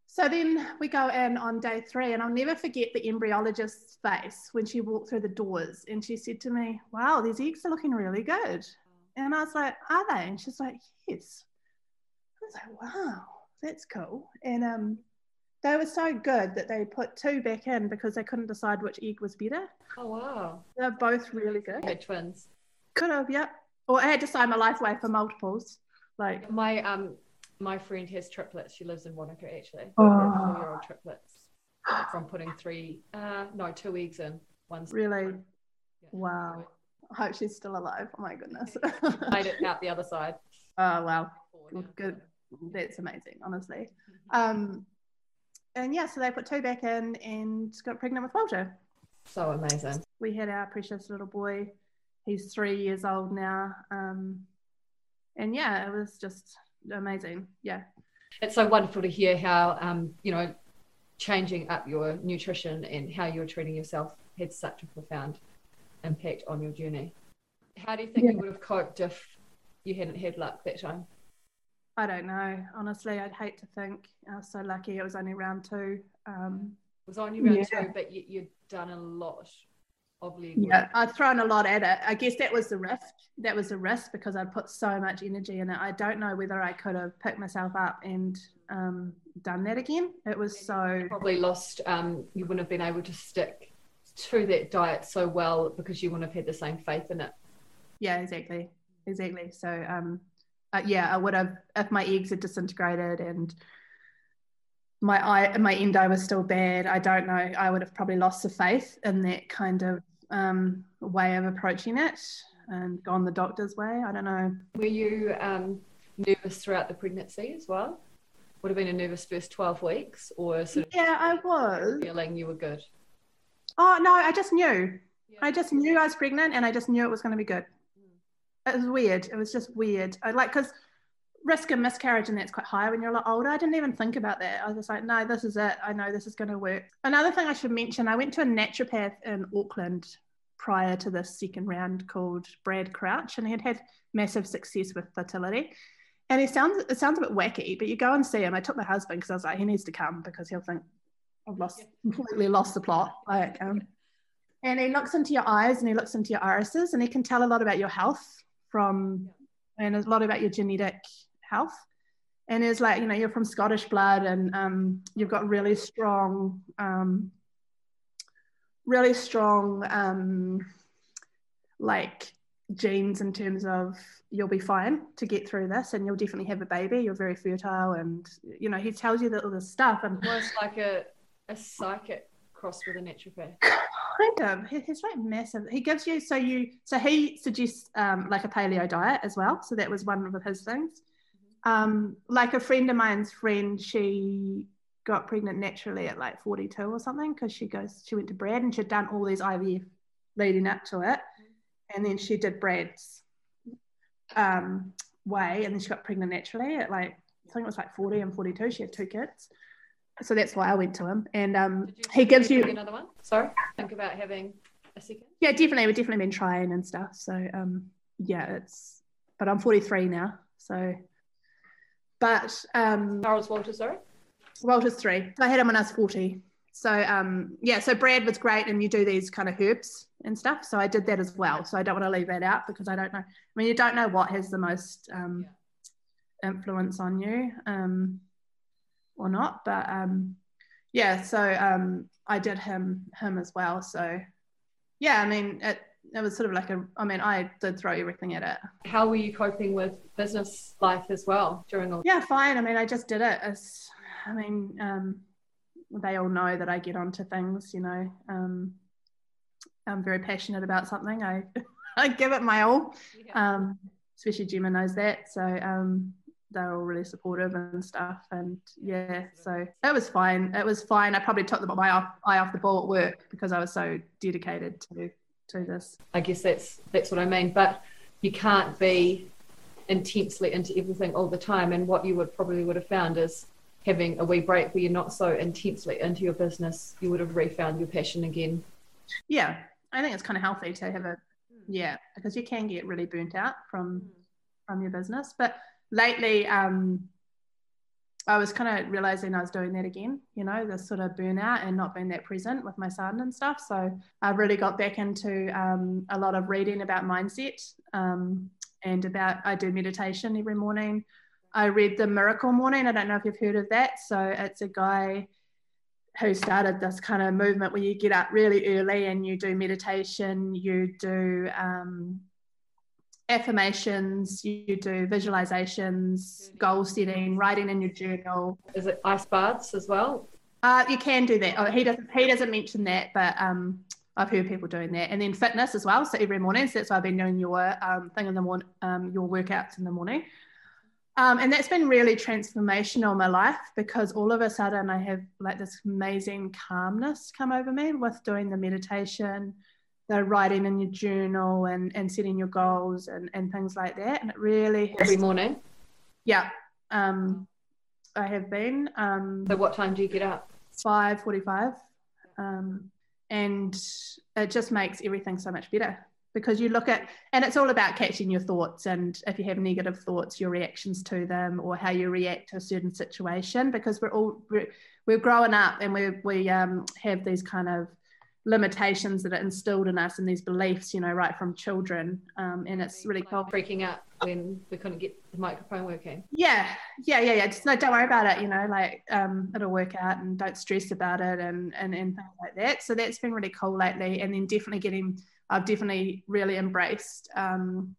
Speaker 2: So then we go in on day three, and I'll never forget the embryologist's face when she walked through the doors and she said to me, Wow, these eggs are looking really good. And I was like, Are they? And she's like, Yes. I was like, Wow, that's cool. And um, they were so good that they put two back in because they couldn't decide which egg was better.
Speaker 1: Oh, wow.
Speaker 2: They're both really good.
Speaker 1: Twins.
Speaker 2: Could have, yep. Or I had to sign my life away for multiples. Like,
Speaker 1: My um My friend has triplets. She lives in Wanaka actually.
Speaker 2: Oh.
Speaker 1: Four year old triplets from putting three, uh, no, two eggs in. One's
Speaker 2: Really?
Speaker 1: yeah.
Speaker 2: Wow. I hope she's still alive. Oh my goodness.
Speaker 1: Made it out the other side.
Speaker 2: oh wow. Good. That's amazing, honestly. Um, and yeah, so they put two back in and got pregnant with Walter.
Speaker 1: So amazing.
Speaker 2: We had our precious little boy. He's three years old now. Um, and yeah, it was just amazing. Yeah.
Speaker 1: It's so wonderful to hear how, um, you know, changing up your nutrition and how you're treating yourself had such a profound impact on your journey. How do you think you would have coped if you hadn't had luck that time?
Speaker 2: I don't know. Honestly, I'd hate to think. I was so lucky it was only round two. Um,
Speaker 1: It was only round
Speaker 2: Yeah.
Speaker 1: two, but you, you'd done a lot of legwork.
Speaker 2: yeah, I'd thrown a lot at it. I guess that was the risk. That was the risk because I'd put so much energy in it. I don't know whether I could have picked myself up and um, done that again. It was so
Speaker 1: Probably lost, um, you wouldn't have been able to stick to that diet so well because you wouldn't have had the same faith in it.
Speaker 2: yeah, exactly, exactly. So um, uh, yeah, I would have if my eggs had disintegrated and my eye, my endo was still bad. I don't know. I would have probably lost the faith in that kind of um, way of approaching it and gone the doctor's way. I don't know.
Speaker 1: Were you um, nervous throughout the pregnancy as well? Would have been a nervous first 12 weeks or sort of
Speaker 2: Yeah, I was.
Speaker 1: feeling you were good?
Speaker 2: Oh no, I just knew. I just knew I was pregnant, and I just knew it was going to be good. It was weird. It was just weird. I like because risk of miscarriage and that's quite high when you're a lot older. I didn't even think about that. I was just like, no, this is it. I know this is going to work. Another thing I should mention: I went to a naturopath in Auckland prior to this second round called Brad Crouch, and he had had massive success with fertility. And he sounds it sounds a bit wacky, but you go and see him. I took my husband because I was like, he needs to come because he'll think I've lost completely lost the plot. Like, um, and he looks into your eyes and he looks into your irises and he can tell a lot about your health from and a lot about your genetic health. And it's like, you know, you're from Scottish blood and um, you've got really strong, um, really strong, um, like genes in terms of you'll be fine to get through this and you'll definitely have a baby. You're very fertile. And, you know, he tells you that all this stuff. And
Speaker 1: Almost like a, a psychic cross with a naturopath.
Speaker 2: kind of. He- he's like massive. He gives you so you so he suggests um, like a paleo diet as well. So that was one of his things. Um, like a friend of mine's friend she got pregnant naturally at like 42 or something because she goes she went to brad and she'd done all these ivf leading up to it. And then she did brad's um, way and then she got pregnant naturally at like i think it was like 40 and 42 she had two kids so that's why i went to him. And um, he gives you
Speaker 1: another one. Sorry, think about having a second.
Speaker 2: yeah definitely. We've definitely been trying and stuff. So um yeah it's but i'm 43 now. So but um
Speaker 1: Charles Walter, sorry.
Speaker 2: walter's three. I had him when i was 40 so um yeah so brad was great and you do these kind of herbs and stuff. So i did that as well. So i don't want to leave that out because i don't know. I mean you don't know what has the most um influence on you. Um or not but um yeah so um i did him him as well so yeah i mean it it was sort of like a i mean i did throw everything at it
Speaker 1: How were you coping with business life as well during all?
Speaker 2: yeah fine i mean i just did it it's, i mean um they all know that i get onto things you know um i'm very passionate about something i i give it my all um especially Gemma knows that so um they're all really supportive and stuff and yeah so it was fine it was fine i probably took the, my eye off the ball at work because i was so dedicated to to this
Speaker 1: I guess that's that's what I mean. But you can't be intensely into everything all the time. And what you would probably would have found is having a wee break where you're not so intensely into your business. You would have refound your passion again.
Speaker 2: yeah i think it's kind of healthy to have a yeah because you can get really burnt out from from your business but lately um I was kind of realizing I was doing that again, you know, this sort of burnout and not being that present with my son and stuff. So I really got back into um, a lot of reading about mindset um, and about, I do meditation every morning. I read The Miracle Morning. I don't know if you've heard of that. So it's a guy who started this kind of movement where you get up really early and you do meditation, you do um, affirmations, you do visualizations, goal setting, writing in your journal.
Speaker 1: Is it ice baths as well?
Speaker 2: Uh, you can do that. Oh, he doesn't. He doesn't mention that, but um, I've heard people doing that, and then fitness as well. So every morning, so that's why I've been doing your um, thing in the morning, um, your workouts in the morning, um, and that's been really transformational in my life because all of a sudden I have like this amazing calmness come over me with doing the meditation, the writing in your journal, and and setting your goals and and things like that, and it really
Speaker 1: has, every morning.
Speaker 2: Yeah, um, I have been. Um,
Speaker 1: so what time do you get up?
Speaker 2: Five forty-five. Um, and it just makes everything so much better because you look at and it's all about catching your thoughts and if you have negative thoughts your reactions to them or how you react to a certain situation because we're all we're, we're growing up and we we um, have these kind of limitations that are instilled in us and these beliefs, you know, right from children. Um, and it's really cool.
Speaker 1: Freaking out when we couldn't get the microphone working.
Speaker 2: Yeah, yeah, yeah, yeah. Just no, don't worry about it. You know, like um, it'll work out, and don't stress about it, and and and things like that. So that's been really cool lately. And then definitely getting, I've definitely really embraced um,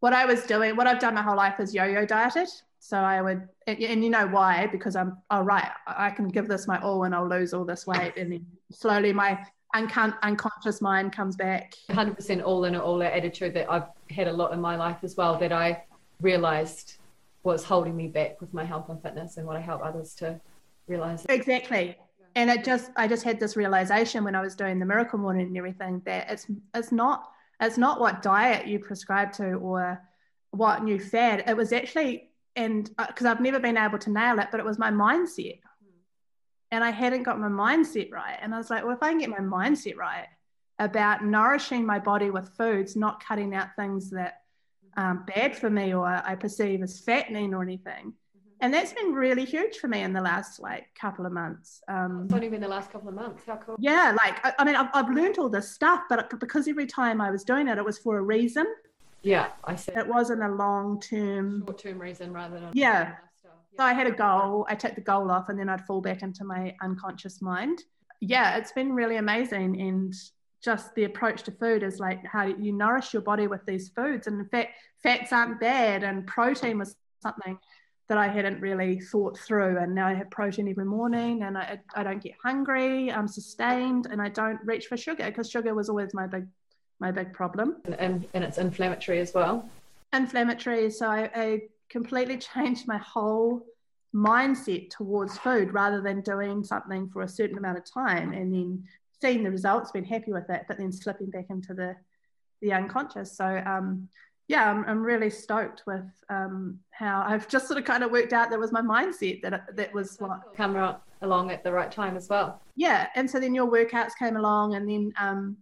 Speaker 2: what I was doing. What I've done my whole life is yo-yo dieted. So I would, and, and you know why? Because I'm, oh right, I can give this my all, and I'll lose all this weight, and then slowly my uncon- unconscious mind comes back.
Speaker 1: 100% all in all that attitude that I've had a lot in my life as well that I realized was holding me back with my health and fitness and what I help others to realize.
Speaker 2: Exactly. And it just I just had this realization when I was doing the miracle morning and everything that it's it's not it's not what diet you prescribe to or what new fad. It was actually and because uh, I've never been able to nail it, but it was my mindset and I hadn't got my mindset right. And I was like, well, if I can get my mindset right about nourishing my body with foods, not cutting out things that um, bad for me or I perceive as fattening or anything. And that's been really huge for me in the last like couple of months.
Speaker 1: Um, it's only been the last couple of months. How cool.
Speaker 2: Yeah, like I, I mean, I've, I've learned all this stuff, but because every time I was doing it, it was for a reason.
Speaker 1: Yeah, I see.
Speaker 2: It wasn't a long term,
Speaker 1: short term reason rather than.
Speaker 2: Yeah, so I had a goal, I took the goal off, and then I'd fall back into my unconscious mind. Yeah, it's been really amazing. And just the approach to food is like how you nourish your body with these foods. And in fact, fats aren't bad, and protein was something that I hadn't really thought through. And now I have protein every morning, and I, I don't get hungry. I'm sustained, and I don't reach for sugar because sugar was always my big my big problem.
Speaker 1: And, and it's inflammatory as well.
Speaker 2: Inflammatory. So I, I completely changed my whole mindset towards food rather than doing something for a certain amount of time and then seeing the results, being happy with it, but then slipping back into the the unconscious. So um, yeah, I'm, I'm really stoked with um, how I've just sort of kind of worked out that was my mindset that that was what
Speaker 1: come along at the right time as well.
Speaker 2: Yeah, and so then your workouts came along, and then um,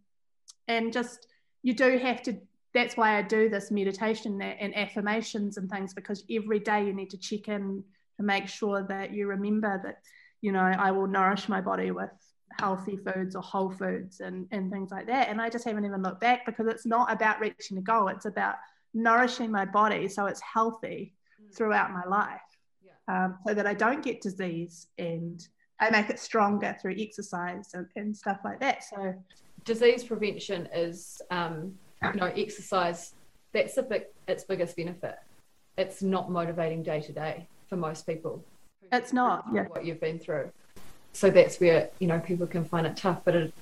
Speaker 2: and just you do have to that's why I do this meditation and affirmations and things because every day you need to check in to make sure that you remember that, you know, I will nourish my body with healthy foods or whole foods and, and things like that. And I just haven't even looked back because it's not about reaching a goal, it's about nourishing my body so it's healthy mm. throughout my life yeah. um, so that I don't get disease and I make it stronger through exercise and, and stuff like that. So,
Speaker 1: disease prevention is um, you know, exercise, that's a big, its biggest benefit. It's not motivating day to day for most people.
Speaker 2: It's not, yeah.
Speaker 1: What you've been through. So that's where, you know, people can find it tough, but it,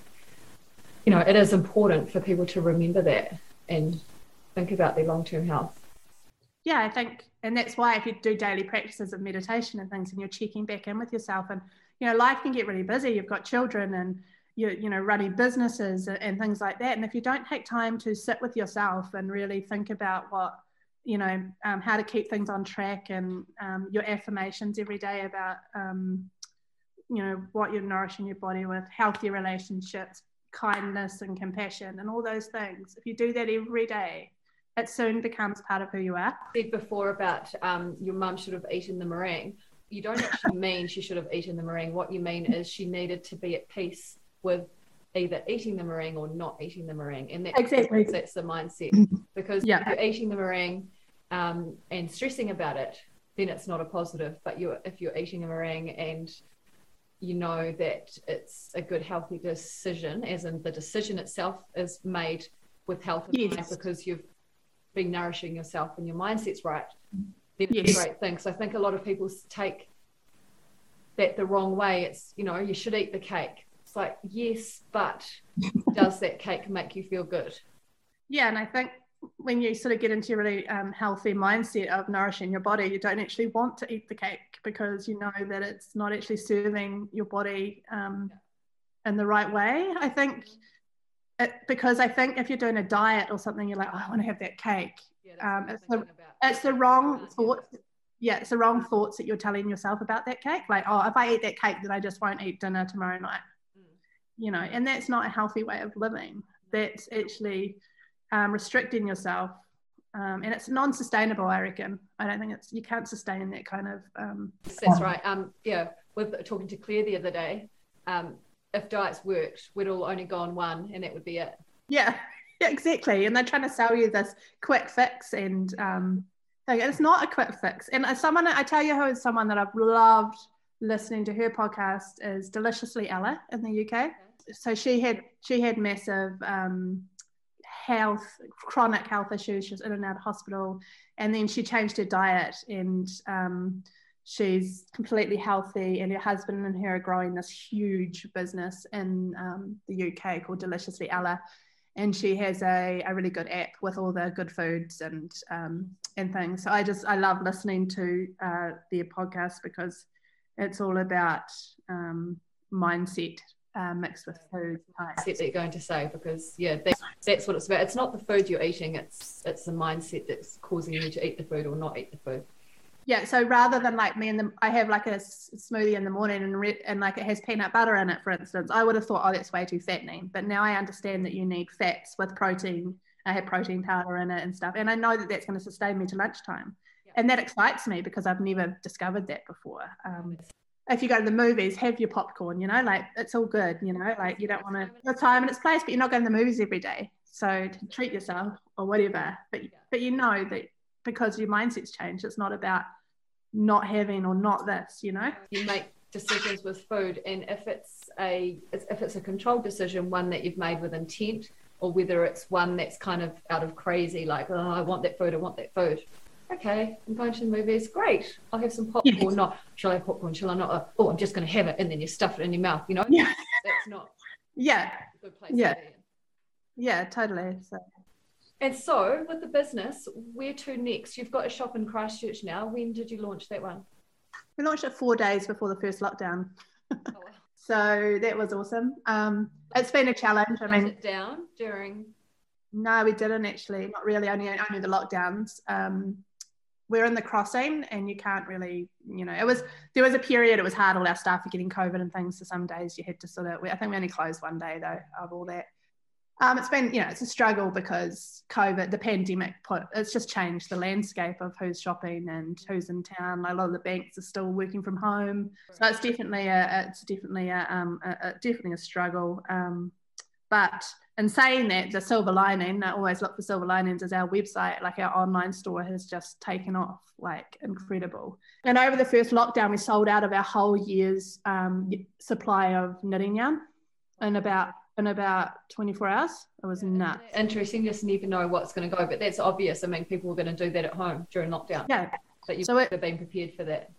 Speaker 1: you know, it is important for people to remember that and think about their long term health.
Speaker 2: Yeah, I think, and that's why if you do daily practices of meditation and things and you're checking back in with yourself and, you know, life can get really busy. You've got children and you you know running businesses and things like that. And if you don't take time to sit with yourself and really think about what you know um, how to keep things on track and um, your affirmations every day about um, you know what you're nourishing your body with healthy relationships kindness and compassion and all those things. If you do that every day it soon becomes part of who you are.
Speaker 1: Said before about um, your mum should have eaten the meringue. You don't actually mean she should have eaten the meringue. What you mean is she needed to be at peace with either eating the meringue or not eating the meringue. And that, exactly. that's the mindset. Because yeah. if you're eating the meringue um, and stressing about it, then it's not a positive. But you if you're eating a meringue and you know that it's a good healthy decision, as in the decision itself is made with health in yes. mind because you've been nourishing yourself and your mindset's right, then yes. it's a great thing. So I think a lot of people take that the wrong way. It's, you know, you should eat the cake. It's like, yes, but does that cake make you feel good?
Speaker 2: Yeah, and I think when you sort of get into a really um, healthy mindset of nourishing your body, you don't actually want to eat the cake because you know that it's not actually serving your body um, in the right way. I think it, because I think if you're doing a diet or something, you're like, oh, I want to have that cake. Yeah, um, it's, the, it's the wrong thoughts. Yeah, it's the wrong thoughts that you're telling yourself about that cake. Like, oh, if I eat that cake, then I just won't eat dinner tomorrow night. You know, and that's not a healthy way of living. That's actually um, restricting yourself. Um, and it's non-sustainable, I reckon. I don't think it's you can't sustain that kind of. Um,
Speaker 1: That's right. Um, yeah, with talking to Claire the other day, um, if diets worked, we'd all only go on one, and that would be it.
Speaker 2: Yeah, yeah, exactly. And they're trying to sell you this quick fix, and um, it's not a quick fix. And as someone, I tell you, who is someone that I've loved listening to her podcast is Deliciously Ella in the UK. So she had she had massive um, health, chronic health issues. She was in and out of hospital. And then she changed her diet and um, she's completely healthy. And her husband and her are growing this huge business in um, the UK called Deliciously Ella. And she has a, a really good app with all the good foods and um, and things. So I just I love listening to uh, their podcast because it's all about um, mindset uh, mixed with food.
Speaker 1: Mindset that you're going to say because yeah, that's, that's what it's about. It's not the food you're eating; it's it's the mindset that's causing you to eat the food or not eat the food.
Speaker 2: Yeah, so rather than like me and the, I have like a smoothie in the morning and re- and like it has peanut butter in it, for instance, I would have thought, oh, that's way too fattening. But now I understand that you need fats with protein. I have protein powder in it and stuff, and I know that that's going to sustain me to lunchtime, and that excites me because I've never discovered that before. Um, if you go to the movies, have your popcorn, you know, like it's all good, you know, like you don't want to the time and its place, but you're not going to the movies every day. So to treat yourself or whatever. But but you know that because your mindset's changed, it's not about not having or not this, you know.
Speaker 1: You make decisions with food and if it's a if it's a controlled decision, one that you've made with intent, or whether it's one that's kind of out of crazy, like, oh, I want that food, I want that food okay, I'm going to the movies. Great. I'll have some popcorn. Yes. Not, shall I have popcorn? Shall I not? Oh, I'm just going to have it. And then you stuff it in your mouth, you know?
Speaker 2: Yeah.
Speaker 1: That's not
Speaker 2: yeah. good place yeah. Yeah, totally. So.
Speaker 1: And so, with the business, where to next? You've got a shop in Christchurch now. When did you launch that one?
Speaker 2: We launched it four days before the first lockdown. Oh, wow. so that was awesome. Um, it's been a challenge. I mean,
Speaker 1: it down during.
Speaker 2: No, we didn't actually. Not really. Only only the lockdowns. Um, we're in the crossing and you can't really you know it was there was a period it was hard all our staff were getting covid and things so some days you had to sort of i think we only closed one day though of all that. Um, it's been you know it's a struggle because covid the pandemic put it's just changed the landscape of who's shopping and who's in town. Like a lot of the banks are still working from home. So it's definitely a it's definitely a, um, a, a definitely a struggle. Um, but in saying that, the silver lining, I always look for silver linings, is our website, like our online store has just taken off, like incredible. And over the first lockdown, we sold out of our whole year's um, supply of knitting yarn in about in about 24 hours. It was nuts.
Speaker 1: Interesting, just never know what's going to go, but that's obvious. I mean, people were going to do that at home during lockdown.
Speaker 2: Yeah.
Speaker 1: But you've so been prepared for that.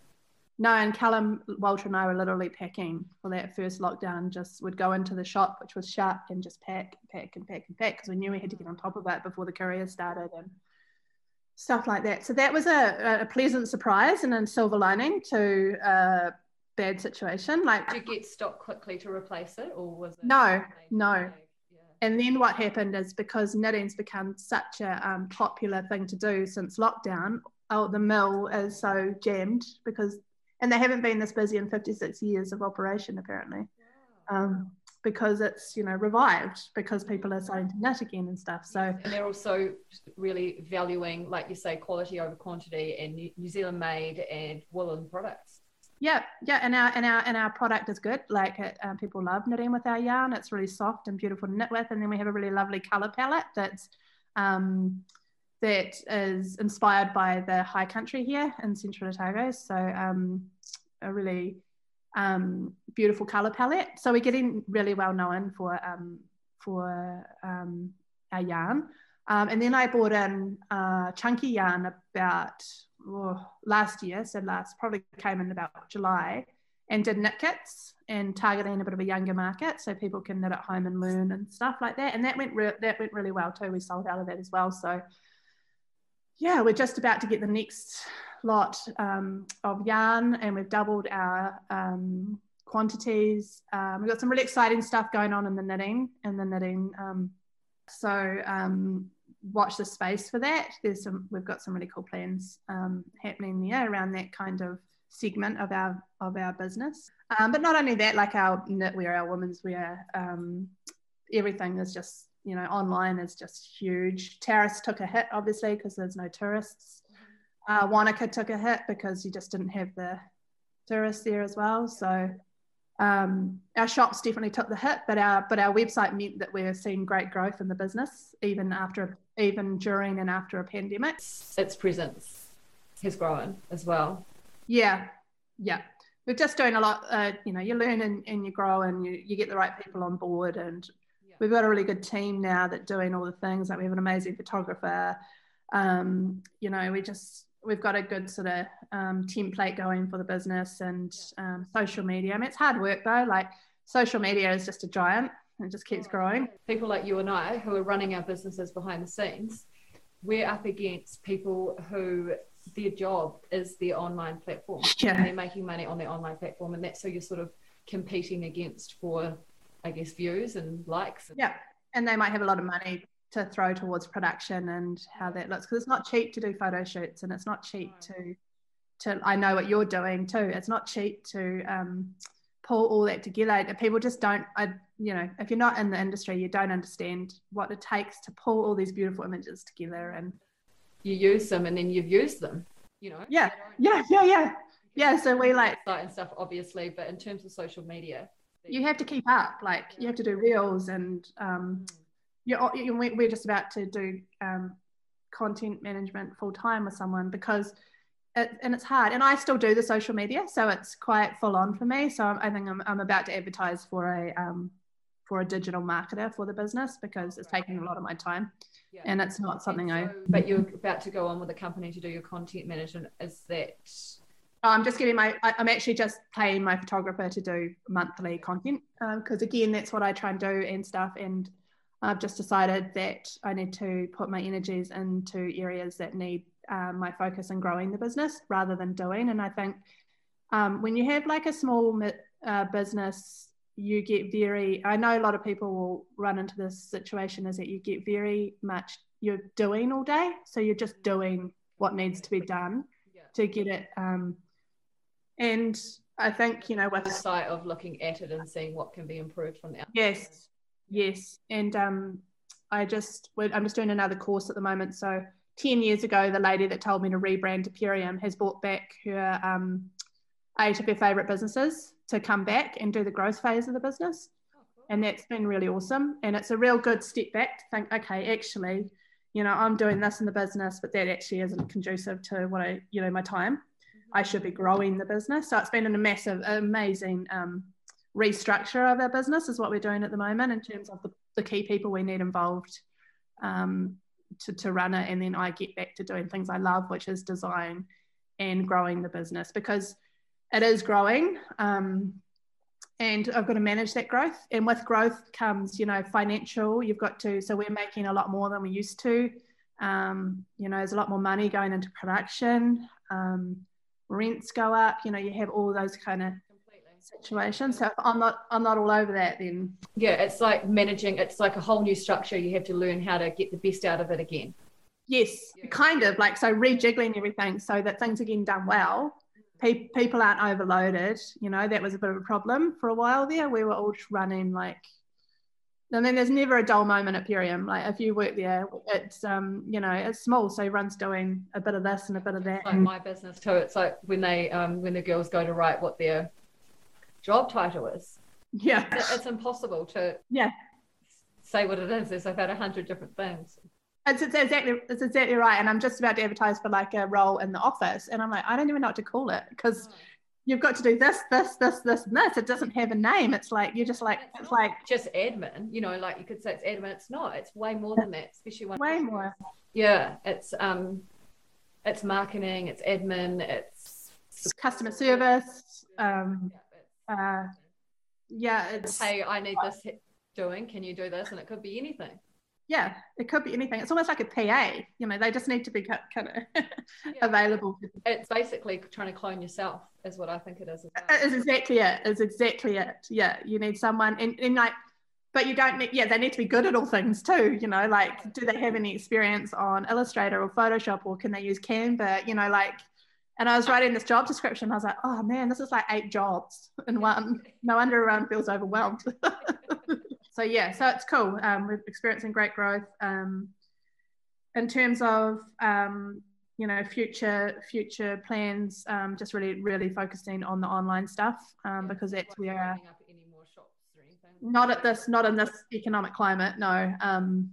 Speaker 2: No, and Callum, Walter, and I were literally packing for that first lockdown. Just would go into the shop, which was shut, and just pack, pack, and pack and pack because we knew we had to get on top of it before the courier started and stuff like that. So that was a, a pleasant surprise and a silver lining to a bad situation. Like,
Speaker 1: did you get stock quickly to replace it, or was it?
Speaker 2: No, no. And then what happened is because knitting's become such a um, popular thing to do since lockdown, oh, the mill is so jammed because and they haven't been this busy in 56 years of operation apparently. Um, because it's you know revived because people are starting to knit again and stuff. So
Speaker 1: and they're also really valuing like you say quality over quantity and new zealand made and woolen products.
Speaker 2: Yeah yeah and our and our and our product is good. Like it, um, people love knitting with our yarn. It's really soft and beautiful to knit with. And then we have a really lovely color palette that's um, that is inspired by the high country here in central Otago. So um, a really um, beautiful color palette. So we're getting really well known for um, for um, our yarn. Um, and then I bought in uh, chunky yarn about oh, last year, so last probably came in about July, and did knit kits and targeting a bit of a younger market, so people can knit at home and learn and stuff like that. And that went that went really well too. We sold out of that as well. So yeah, we're just about to get the next lot um, of yarn, and we've doubled our um, quantities. Um, we've got some really exciting stuff going on in the knitting and the knitting. Um, so um, watch the space for that. There's some. We've got some really cool plans um, happening there around that kind of segment of our of our business. But not only that, like our knitwear, our women's wear, everything is just you know online is just huge. Terrace took a hit obviously because there's no tourists. Uh, Wanaka took a hit because you just didn't have the tourists there as well. So um, our shops definitely took the hit, but our but our website meant that we're seeing great growth in the business even after even during and after a pandemic.
Speaker 1: Its presence has grown as well.
Speaker 2: Yeah, yeah. We're just doing a lot. Uh, you know, you learn and, and you grow, and you, you get the right people on board. And yeah. we've got a really good team now that doing all the things. Like we have an amazing photographer. Um, you know, we just we've got a good sort of um, template going for the business and um, social media. I mean, it's hard work though. Like social media is just a giant. It just keeps growing.
Speaker 1: People like you and I, who are running our businesses behind the scenes, we're up against people who their job is their online platform. Yeah. And they're making money on their online platform. And that's who you're sort of competing against for, I guess, views and likes.
Speaker 2: Yeah. And they might have a lot of money to throw towards production and how that looks because it's not cheap to do photo shoots and it's not cheap to to I know what you're doing too. It's not cheap to um, pull all that together. People just don't. I you know if you're not in the industry, you don't understand what it takes to pull all these beautiful images together and
Speaker 1: you use them and then you've used them. You know.
Speaker 2: Yeah. Yeah. Yeah. Yeah. Yeah. So we like
Speaker 1: and stuff obviously, but in terms of social media,
Speaker 2: you have to keep up. Like you have to do reels and um, mm you're, we're just about to do um, content management full time with someone because it, and it's hard and i still do the social media so it's quite full on for me so i think i'm, I'm about to advertise for a um, for a digital marketer for the business because it's taking a lot of my time yeah. and it's not something so, i
Speaker 1: but you're about to go on with a company to do your content management is that
Speaker 2: I'm just getting my, I'm actually just paying my photographer to do monthly content because um, again, that's what I try and do and stuff. And I've just decided that I need to put my energies into areas that need um, my focus in growing the business rather than doing. And I think um, when you have like a small uh, business, you get very, I know a lot of people will run into this situation is that you get very much, you're doing all day. So you're just doing what needs to be done to get it. Um, and I think, you know, with
Speaker 1: the sight of looking at it and seeing what can be improved from there.
Speaker 2: Yes Yes, and um, I just I'm just doing another course at the moment. So ten years ago, the lady that told me to rebrand Perriam has brought back her um, eight of her favorite businesses to come back and do the growth phase of the business, and that's been really awesome. And it's a real good step back to think, okay, actually, you know, I'm doing this in the business, but that actually isn't conducive to what I, you know, my time. I should be growing the business. So it's been a massive, amazing um, restructure of our business is what we're doing at the moment in terms of the, the key people we need involved um, to, to run it. And then I get back to doing things I love, which is design and growing the business because it is growing. Um, and I've got to manage that growth. And with growth comes, you know, financial. You've got to, so we're making a lot more than we used to. Um, you know, there's a lot more money going into production. Um, rents go up. You know, you have all those kind of situation. So I'm not I'm not all over that then.
Speaker 1: Yeah, it's like managing it's like a whole new structure. You have to learn how to get the best out of it again.
Speaker 2: Yes, yeah. kind of like so rejiggling everything so that things are getting done well. Mm-hmm. Pe- people aren't overloaded. You know, that was a bit of a problem for a while there. We were all running like I mean, there's never a dull moment at Perriam. Like if you work there, it's um, you know, it's small, so everyone's doing a bit of this and a bit of that.
Speaker 1: like my business too. It's like when they um, when the girls go to write what their job title is.
Speaker 2: Yeah.
Speaker 1: It's, it's impossible to
Speaker 2: yeah
Speaker 1: say what it is. There's about a hundred different things.
Speaker 2: It's, it's, exactly it's exactly right. And I'm just about to advertise for like a role in the office, and I'm like, I don't even know what to call it because you've got to do this, this, this, this, and this. It doesn't have a name. It's like you're just like it's, it's like
Speaker 1: just admin. You know, like you could say it's admin. It's not. It's way more than that. Especially when
Speaker 2: way more.
Speaker 1: Yeah, it's um, it's marketing. It's admin. It's,
Speaker 2: it's customer service. Um, uh, yeah, it's
Speaker 1: hey, I need this doing. Can you do this? And it could be anything
Speaker 2: yeah, it could be anything. It's almost like a PA. You know, they just need to be kind of yeah. available.
Speaker 1: It's basically trying to clone yourself, is what I think it is.
Speaker 2: Well. It's exactly it. It's exactly it. Yeah, you need someone, and, and like, but you don't need. Yeah, they need to be good at all things too. You know, like, do they have any experience on Illustrator or Photoshop, or can they use Canva? You know, like. And I was writing this job description. I was like, oh man, this is like eight jobs in one. No wonder everyone feels overwhelmed. so yeah, so it's cool. Um, we're experiencing great growth. Um, in terms of um, you know future future plans, um, just really really focusing on the online stuff um, because that's where. Not at this, not in this economic climate. No. Um,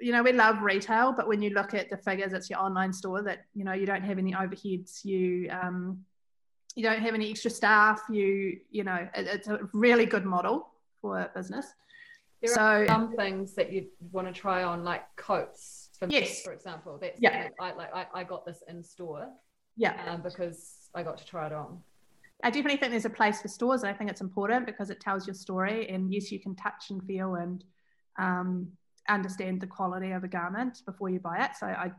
Speaker 2: you know, we love retail, but when you look at the figures, it's your online store that you know you don't have any overheads. You um, you don't have any extra staff. You you know, it, it's a really good model for business.
Speaker 1: There so, are some things that you want to try on, like coats. For
Speaker 2: yes.
Speaker 1: Me, for example, that's
Speaker 2: yeah.
Speaker 1: I like. I, I got this in store.
Speaker 2: Yeah.
Speaker 1: Um, because I got to try it on.
Speaker 2: I definitely think there's a place for stores, and I think it's important because it tells your story. And yes, you can touch and feel and um, understand the quality of a garment before you buy it. So I,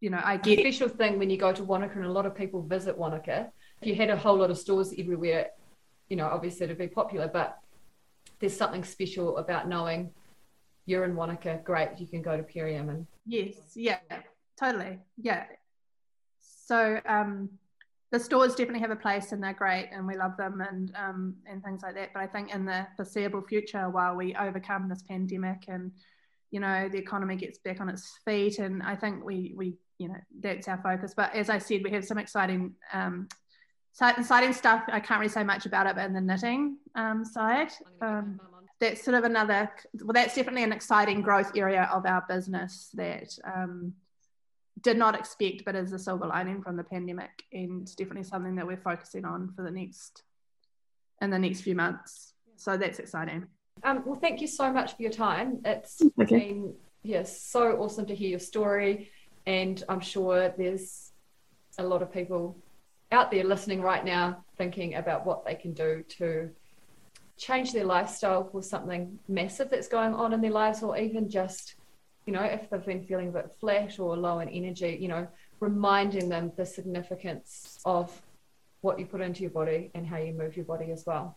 Speaker 2: you know, I get
Speaker 1: a special thing when you go to Wanaka, and a lot of people visit Wanaka. If you had a whole lot of stores everywhere, you know, obviously it'd be popular, but there's something special about knowing you're in Wanaka, great, you can go to Perriam and
Speaker 2: yes, yeah, totally, yeah. So um, the stores definitely have a place and they're great and we love them and um, and things like that. But I think in the foreseeable future, while we overcome this pandemic and you know the economy gets back on its feet, and I think we we you know that's our focus. But as I said, we have some exciting um, exciting stuff. I can't really say much about it, but in the knitting um, side, um, that's sort of another. Well, that's definitely an exciting growth area of our business that um, did not expect, but is a silver lining from the pandemic, and definitely something that we're focusing on for the next in the next few months. So that's exciting.
Speaker 1: Um, well, thank you so much for your time. It's okay. been yes, so awesome to hear your story, and I'm sure there's a lot of people out there listening right now thinking about what they can do to change their lifestyle for something massive that's going on in their lives or even just you know if they've been feeling a bit flat or low in energy you know reminding them the significance of what you put into your body and how you move your body as well.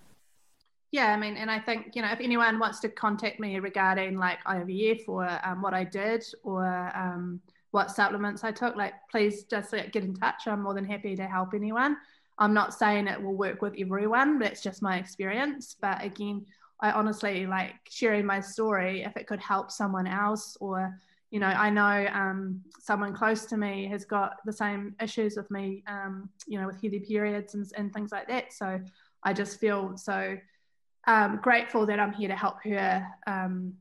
Speaker 2: Yeah i mean and i think you know if anyone wants to contact me regarding like ivf or um, what i did or um, what supplements I took, like please just like, get in touch. I'm more than happy to help anyone. I'm not saying it will work with everyone, but it's just my experience. But again, I honestly like sharing my story if it could help someone else or you know i know um, someone close to me has got the same issues with me um, you know with heavy periods and, and things like that so i just feel so um, grateful that i'm here to help her um,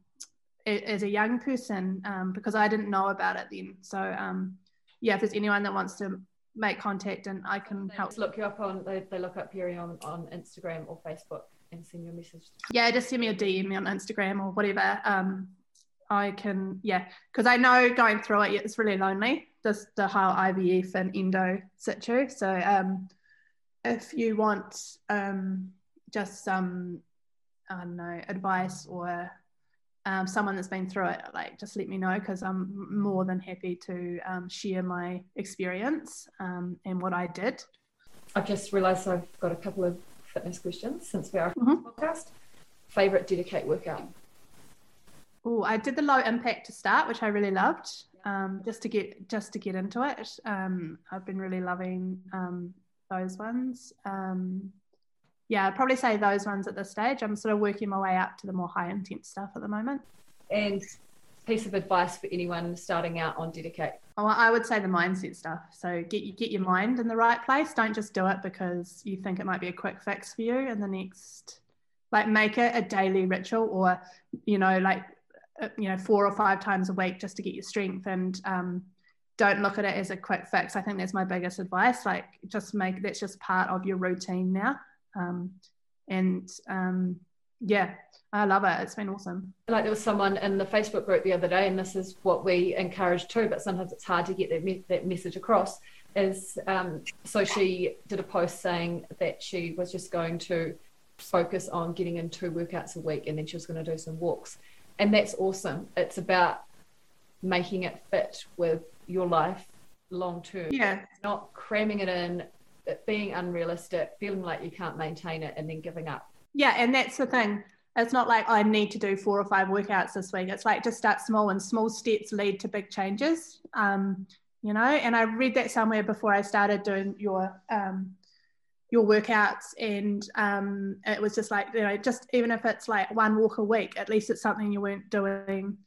Speaker 2: as a young person um, because I didn't know about it then. So um, yeah, if there's anyone that wants to make contact and I can help.
Speaker 1: Look you up on they, they look up Perriam, on Instagram or Facebook and send you a message.
Speaker 2: Yeah, just send me a DM on Instagram or whatever. Um, I can yeah, because I know going through it it's really lonely. Just the whole IVF and endo situ. So um, if you want um, just some I don't know advice or um, someone that's been through it, like just let me know because I'm more than happy to um, share my experience um, and what I did.
Speaker 1: I've just realised I've got a couple of fitness questions since we are mm-hmm. podcast. Favorite DediKate workout?
Speaker 2: Oh, I did the low impact to start, which I really loved. Um, just to get just to get into it, um, I've been really loving um, those ones yeah, I'd probably say those ones at this stage. I'm sort of working my way up to the more high intense stuff at the moment.
Speaker 1: And piece of advice for anyone starting out on DediKate?
Speaker 2: Oh, I would say the mindset stuff. So get get your mind in the right place. Don't just do it because you think it might be a quick fix for you in the next. Like make it a daily ritual, or you know, like uh, you know, four or five times a week just to get your strength and um, don't look at it as a quick fix. I think that's my biggest advice. Like, just make that's just part of your routine now. Um, and um, yeah, I love it. It's been awesome.
Speaker 1: Like there was someone in the Facebook group the other day, and this is what we encourage too, but sometimes it's hard to get that, me- that message across. Is um, so she did a post saying that she was just going to focus on getting in two workouts a week, and then she was going to do some walks, and that's awesome. It's about making it fit with your life long term.
Speaker 2: Yeah.
Speaker 1: Not cramming it in, being unrealistic, feeling like you can't maintain it, and then giving up.
Speaker 2: Yeah, and that's the thing. It's not like I need to do four or five workouts this week. It's like just start small, and small steps lead to big changes. Um, you know, and I read that somewhere before I started doing your um, your workouts, and um, it was just like you know, just even if it's like one walk a week, at least it's something you weren't doing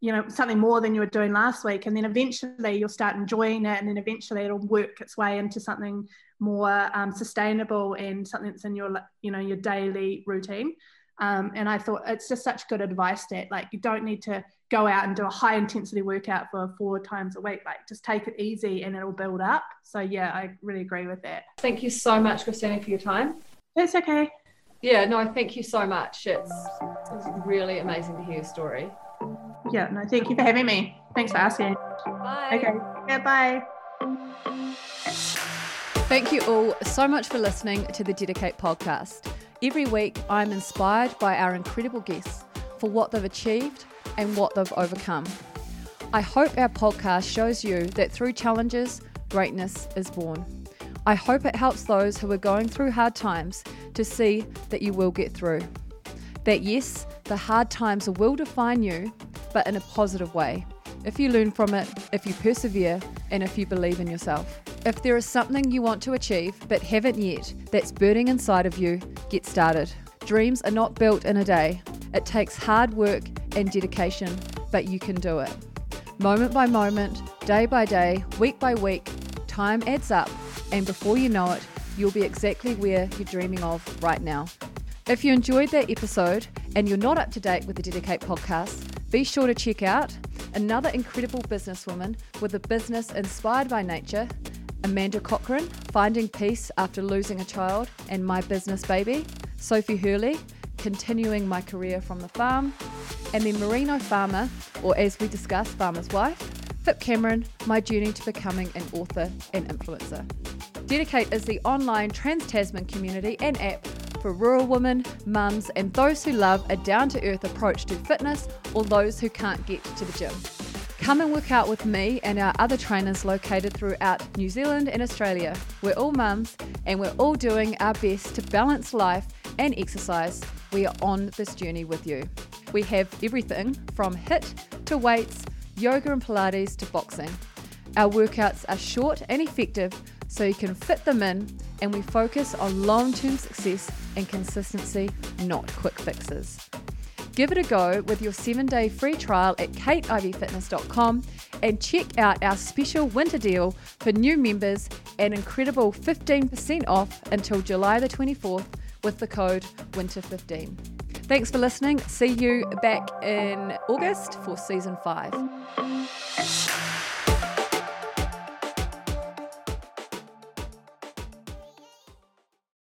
Speaker 2: you know something more than you were doing last week and then eventually you'll start enjoying it and then eventually it'll work its way into something more um, sustainable and something that's in your you know your daily routine. Um, and i thought it's just such good advice that like you don't need to go out and do a high intensity workout for four times a week. Like just take it easy and it'll build up. So yeah i really agree with that.
Speaker 1: Thank you so much christina for your time.
Speaker 2: That's okay.
Speaker 1: Yeah no thank you so much. It's, it's really amazing to hear your story
Speaker 2: yeah, no, thank you for having me. Thanks for asking.
Speaker 1: Bye.
Speaker 2: Okay. Yeah, bye.
Speaker 1: Thank you all so much for listening to the DediKate podcast. Every week, I'm inspired by our incredible guests for what they've achieved and what they've overcome. I hope our podcast shows you that through challenges, greatness is born. I hope it helps those who are going through hard times to see that you will get through. That yes, the hard times will define you, but in a positive way. If you learn from it, if you persevere, and if you believe in yourself. If there is something you want to achieve but haven't yet that's burning inside of you, get started. Dreams are not built in a day. It takes hard work and dedication, but you can do it. Moment by moment, day by day, week by week, time adds up, and before you know it, you'll be exactly where you're dreaming of right now. If you enjoyed that episode and you're not up to date with the DediKate podcast, be sure to check out another incredible businesswoman with a business inspired by nature, Amanda Cochran, Finding Peace After Losing a Child and My Business Baby, Sophie Hurley, Continuing My Career from the Farm, and then Merino Farmer, or as we discussed, Farmer's Wife, Pip Cameron, My Journey to Becoming an Author and Influencer. DediKate is the online Trans Tasman community and app for rural women, mums, and those who love a down to earth approach to fitness or those who can't get to the gym. Come and work out with me and our other trainers located throughout New Zealand and Australia. We're all mums and we're all doing our best to balance life and exercise. We are on this journey with you. We have everything from HIIT to weights, yoga and Pilates to boxing. Our workouts are short and effective so you can fit them in, and we focus on long term success and consistency, not quick fixes. Give it a go with your seven day free trial at kateiveyfitness.com and check out our special winter deal for new members an incredible 15% off until July the 24th with the code WINTER15. Thanks for listening. See you back in August for season five.